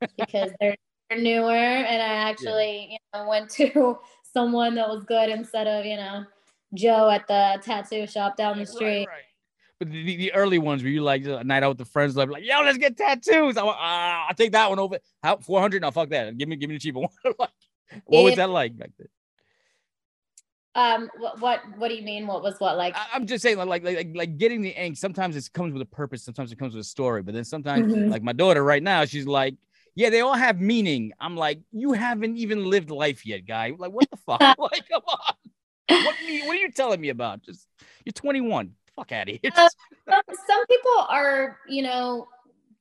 because they're, they're newer. And I actually, you know, went to someone that was good instead of, you know, Joe at the tattoo shop down the street. right. But the, the, early ones were you like a night out with the friends, like, yo, let's get tattoos. I want, ah, I'll take that one over. How 400? No, fuck that. Give me, give me the cheaper one. Like, what was that like back then? Um, what, what, what do you mean? What was what like? I, I'm just saying, like, like, like, like getting the ink. Sometimes it comes with a purpose. Sometimes it comes with a story. But then sometimes, Mhm. like my daughter right now, she's like, yeah, they all have meaning. I'm like, you haven't even lived life yet, guy. Like, what the fuck? like, come on. What, what are you telling me about? Just you're 21. Fuck out of here. Uh, some, some people are, you know,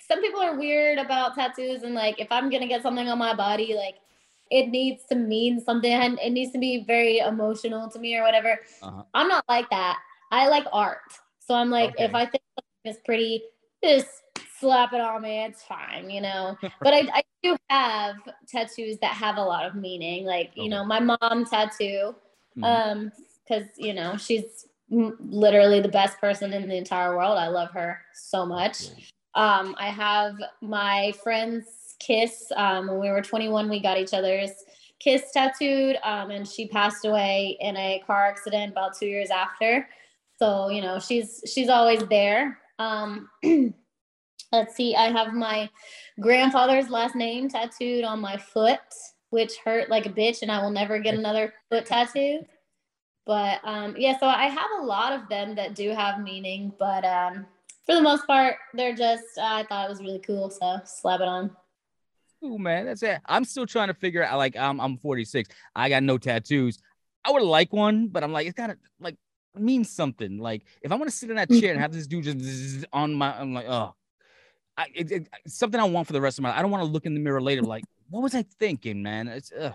some people are weird about tattoos and like if I'm gonna get something on my body, like it needs to mean something and it needs to be very emotional to me or whatever. Uh-huh. I'm not like that. I like art. So I'm like, if I think something is pretty, just slap it on me. It's fine, you know. but I, I do have tattoos that have a lot of meaning. Like, you Okay. know, my mom tattoo Mhm. um because you know she's literally the best person in the entire world i love her so much um i have my friend's kiss um when we were 21 we got each other's kiss tattooed um and she passed away in a car accident about two years after. So you know she's she's always there. Um let's see i have my grandfather's last name tattooed on my foot which hurt like a bitch and i will never get another foot tattoo. But um yeah so i have a lot of them that do have meaning but um for the most part they're just uh, i thought it was really cool so slap it on Man, that's it. I'm still trying to figure out. Like, I'm I'm 46. I got no tattoos. I would like one, but I'm like, it's gotta like mean something. Like, if I'm gonna sit in that chair and have this dude just on my, I'm like, oh, I it, it- it's something I want for the rest of my. Life. I don't want to look in the mirror later like, what was I thinking, man? It's uh,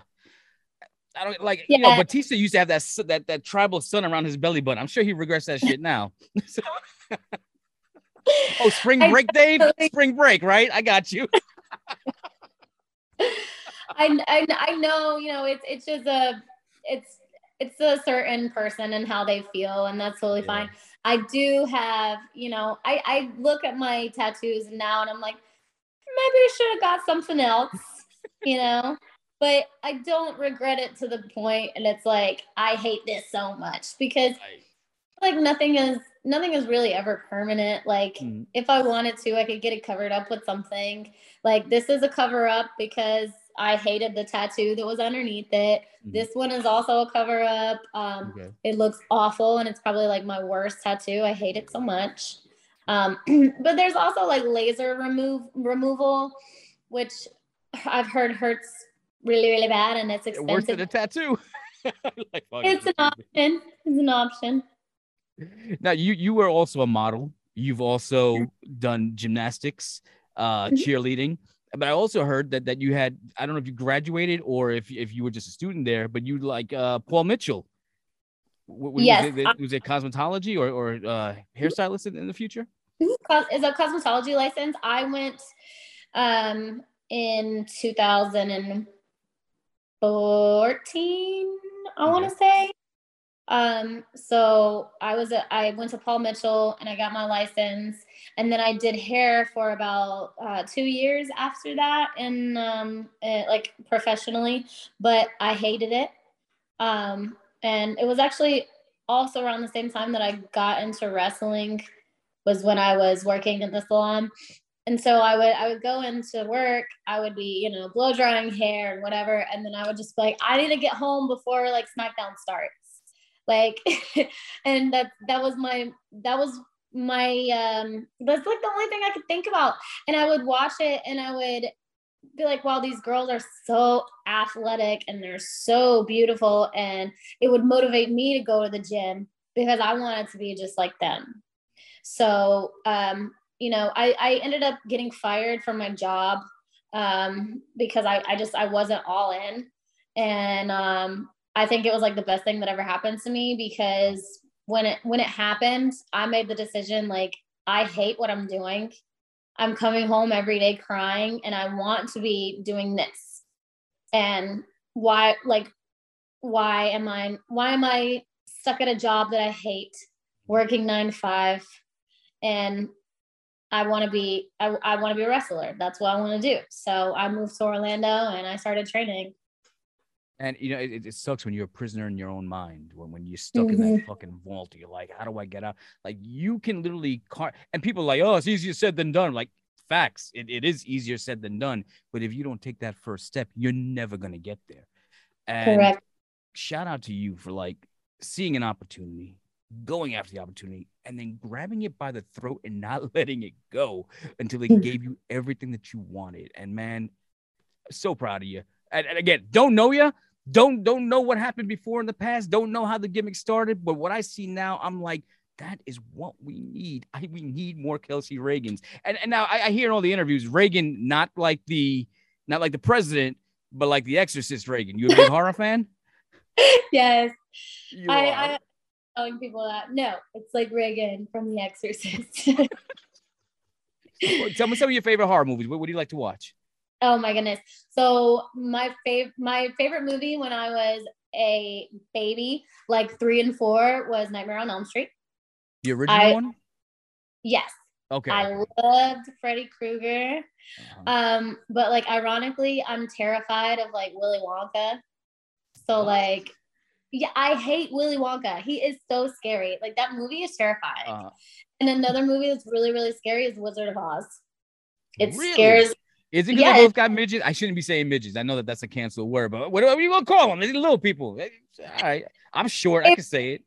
I don't like you know. Yeah. Batista used to have that that that tribal sun around his belly button. I'm sure he regrets that shit now. So- oh, spring break, Dave. Spring break, right? I got you. I, I I know you know it's it's just a it's it's a certain person and how they feel and that's totally Yeah. fine. I do have you know I I look at my tattoos now and I'm like maybe I should have got something else you know but I don't regret it to the point and it's like I hate this so much because like nothing is nothing is really ever permanent like Mhm. if i wanted to i could get it covered up with something like this is a cover up because i hated the tattoo that was underneath it Mhm. this one is also a cover up um Okay. it looks awful and it's probably like my worst tattoo i hate it so much um but there's also like laser remove removal which i've heard hurts really really bad and it's expensive. Worse than a tattoo. like, fuck It's an option. It's an option. Now you you were also a model. You've also done gymnastics, uh, Mhm. cheerleading. But I also heard that that you had I don't know if you graduated or if if you were just a student there, but you like uh, Paul Mitchell. W- w- Yes, Was it, was it cosmetology or or uh, hairstylist in, in the future? Is a cosmetology license. I went um in 2014, I want to say. Um, so I was a, I went to Paul Mitchell and I got my license, and then I did hair for about uh, two years after that, and um, eh, like professionally, but I hated it. Um, and it was actually also around the same time that I got into wrestling was when I was working at the salon. And so I would I would go into work, I would be, you know, blow drying hair and whatever. And then I would just be like, I need to get home before like SmackDown starts. Like and that that was my that was my um that's like the only thing I could think about. And I would watch it and I would be like, wow, these girls are so athletic and they're so beautiful. And it would motivate me to go to the gym because I wanted to be just like them. So, um, you know, I, I ended up getting fired from my job um, because I, I just, I wasn't all in. And um, I think it was like the best thing that ever happened to me because when it, when it happened, I made the decision, like, I hate what I'm doing. I'm coming home every day crying and I want to be doing this. And why, like, why am I, why am I stuck at a job that I hate, working nine to five? And I want to be, I, I want to be a wrestler. That's what I want to do. So I moved to Orlando and I started training. And you know, it, it sucks when you're a prisoner in your own mind. When when you're stuck in that mm-hmm. fucking vault, you're like, how do I get out? Like you can literally car and people are like, oh, it's easier said than done. Like facts, it, it is easier said than done. But if you don't take that first step, you're never gonna get there. And Correct. shout out to you for like seeing an opportunity, going after the opportunity, and then grabbing it by the throat and not letting it go until it mm-hmm. gave you everything that you wanted. And man, so proud of you. And, and again, don't know you, don't don't know what happened before in the past, don't know how the gimmick started, but what I see now, I'm like. That is what we need. I, we need more Kelsey Raegans. And and now I, I hear in all the interviews, Raegan not like the not like the president, but like the Exorcist Regan. You a big horror fan? yes. You I, are. I telling people that no, it's like Regan from The Exorcist. Tell me some of your favorite horror movies. What, what do you like to watch? Oh my goodness. So my fav- my favorite movie when I was a baby, like three and four, was Nightmare on Elm Street. The original I- one? Yes, Okay. I loved Freddy Krueger. Uh-huh. Um, but like ironically, I'm terrified of like Willy Wonka. So like, yeah, I hate Willy Wonka. He is so scary. Like that movie is terrifying. Uh, And another movie that's really, really scary is Wizard of Oz. It Really? scares. Is it because Yeah, they both got midgets? I shouldn't be saying midgets. I know that that's a canceled word, but what, are you gonna call them? They're little people. All right. I'm short. I can say it.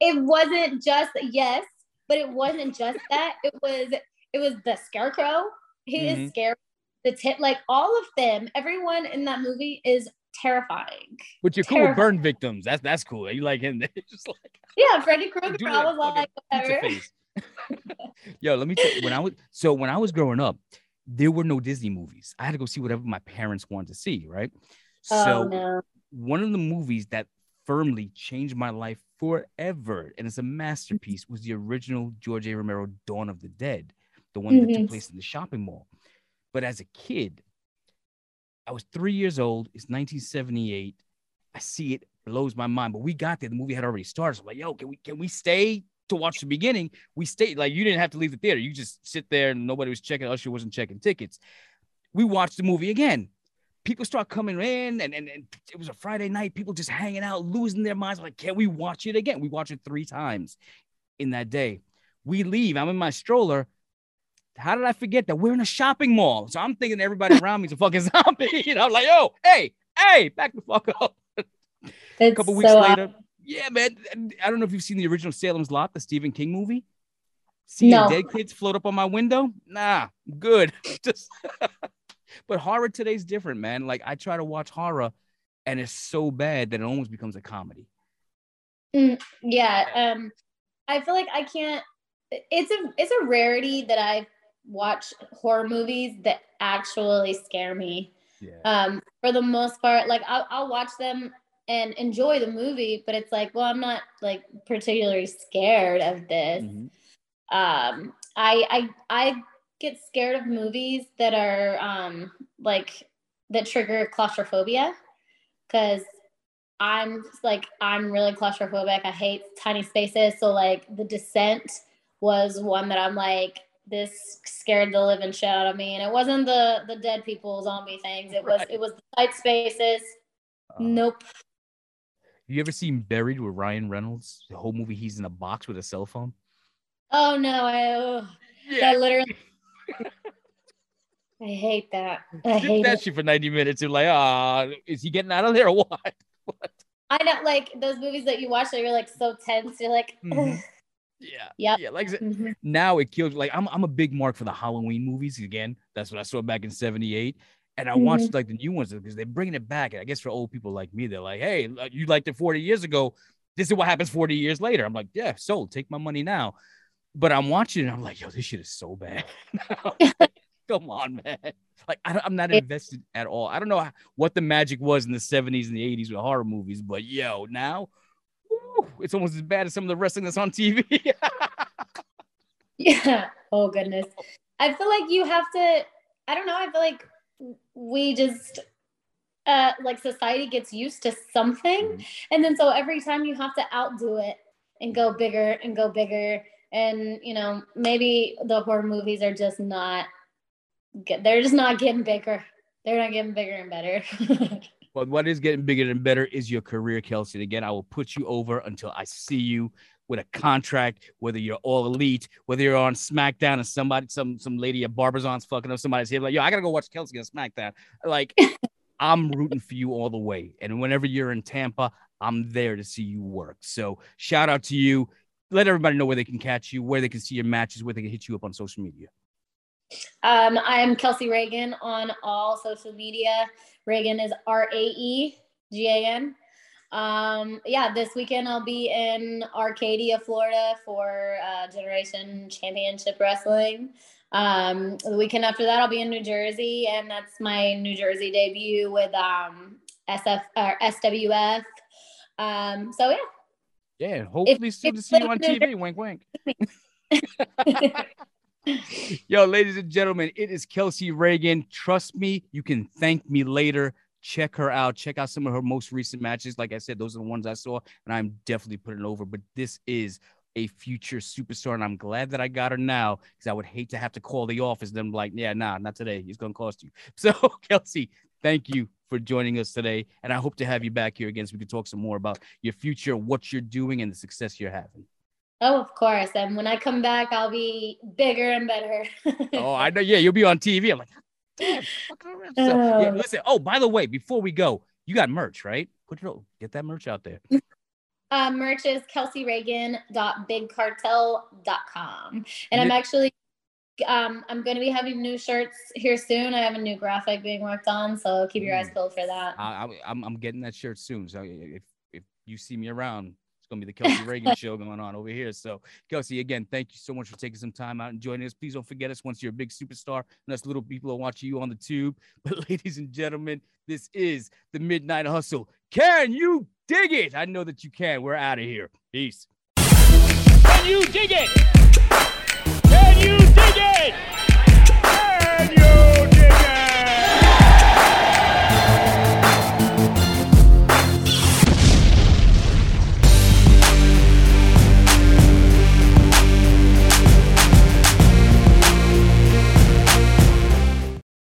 It wasn't just yes, but it wasn't just that. It was it was the Scarecrow. He Mhm. is scary. The tip, like all of them, everyone in that movie is terrifying. But you're cool with burn victims. That's that's cool. You like him. Just like Yeah, Freddy Krueger. I was like, whatever. Yo, let me tell you, when I was so when I was growing up, there were no Disney movies. I had to go see whatever my parents wanted to see, right? Oh So no. one of the movies that firmly changed my life forever, and it's a masterpiece, was the original George A. Romero Dawn of the Dead, the one that took Mhm. place in the shopping mall. But as a kid, I was three years old. It's 1978. I see it, blows my mind. But we got there. The movie had already started. So I'm like, yo, can we can we stay to watch the beginning? We stayed. Like you didn't have to leave the theater. You just sit there and nobody was checking. Usher wasn't checking tickets. We watched the movie again people start coming in and, and, and it was a Friday night, people just hanging out, losing their minds. Like, can we watch it again? We watched it three times in that day. We leave. I'm in my stroller. How did I forget that we're in a shopping mall? So I'm thinking everybody around me is a fucking zombie. You know, I'm like, yo, hey, hey, back the fuck up. A It's couple weeks so later, yeah, man. I don't know if you've seen the original Salem's Lot, the Stephen King movie. Seeing No. dead kids float up on my window? Nah, good. Just but horror today's different, man. Like I try to watch horror and it's so bad that it almost becomes a comedy. Yeah. Um, I feel like I can't. It's a it's a rarity that I watch horror movies that actually scare me. Yeah. Um, for the most part, like I'll, I'll watch them and enjoy the movie, but it's like, well, I'm not like particularly scared of this. Mhm. Um, I I I get scared of movies that are um like that trigger claustrophobia because I'm like I'm really claustrophobic. I hate tiny spaces. So like The Descent was one that I'm like this scared the living shit out of me, and it wasn't the the dead people zombie things. It was Right. it was the tight spaces. Uh, Nope. You ever seen Buried with Ryan Reynolds? The whole movie, he's in a box with a cell phone. Oh no, I ugh, that literally. I hate that. I Skip hate that it. shit for 90 minutes. You're like, ah, is he getting out of there or what? I know, like those movies that you watch that you're like so tense. You're like, Mhm. Yeah. Yep. Yeah. Like Mhm. now it kills. Like I'm, I'm a big mark for the Halloween movies. Again, that's what I saw back in '78, and I mm-hmm. watched like the new ones because they're bringing it back. And I guess for old people like me, they're like, "Hey, uh, you liked it 40 years ago. This is what happens 40 years later." I'm like, "Yeah, sold. Take my money now." But I'm watching, and I'm like, "Yo, this shit is so bad." Come on, man. Like I don't, I'm not invested at all. I don't know how- what the magic was in the 70s and the 80s with horror movies, but yo, now woo, it's almost as bad as some of the wrestling that's on TV. Yeah. Oh goodness. I feel like you have to. I don't know. I feel like we just uh like society gets used to something, Mhm. and then so every time you have to outdo it and go bigger and go bigger, and you know maybe the horror movies are just not. Get, they're just not getting bigger. They're not getting bigger and better. But what is getting bigger and better is your career, Kelsey. And again, I will put you over until I see you with a contract, whether you're all elite, whether you're on SmackDown and somebody, some some lady at Barbazon's fucking up somebody's head. Like, yo, I gotta go watch Kelsey on SmackDown. Like, I'm rooting for you all the way. And whenever you're in Tampa, I'm there to see you work. So shout out to you. Let everybody know where they can catch you, where they can see your matches, where they can hit you up on social media. Um, I'm Kelsey Raegan on all social media. Raegan is R A E G A N. Um, yeah, this weekend I'll be in Arcadia, Florida for uh, Generation Championship Wrestling. Um, the weekend after that, I'll be in New Jersey, and that's my New Jersey debut with um, SF or SWF. Um, so Yeah, Yeah, hopefully soon to see you on TV. Wink, wink. Yo, ladies and gentlemen, it is Kelsey Raegan. Trust me, you can thank me later. Check her out. Check out some of her most recent matches. Like I said, those are the ones I saw, and I'm definitely putting it over. But this is a future superstar, and I'm glad that I got her now because I would hate to have to call the office. Then like, yeah, nah, not today. It's gonna cost you. So, Kelsey, thank you for joining us today, and I hope to have you back here again so we can talk some more about your future, what you're doing, and the success you're having. Oh, of course. And when I come back, I'll be bigger and better. Oh, I know. Yeah, you'll be on TV. I'm like, damn. fuck around. So, yeah, Oh. listen. Oh, by the way, before we go, you got merch, right? Put it. Get that merch out there. uh, merch is kelseyraegan.bigcartel.com. And I'm actually, um, I'm going to be having new shirts here soon. I have a new graphic being worked on. So keep your eyes peeled for that. I, I, I'm, I'm getting that shirt soon. So if if you see me around, it's gonna be the Kelsey Raegan show going on over here. So Kelsey, again, thank you so much for taking some time out and joining us. Please don't forget us once you're a big superstar and us little people are watching you on the tube. But ladies and gentlemen, this is the Midnight Hustle. Can you dig it? I know that you can. We're out of here. Peace. Can you dig it? Can you dig it?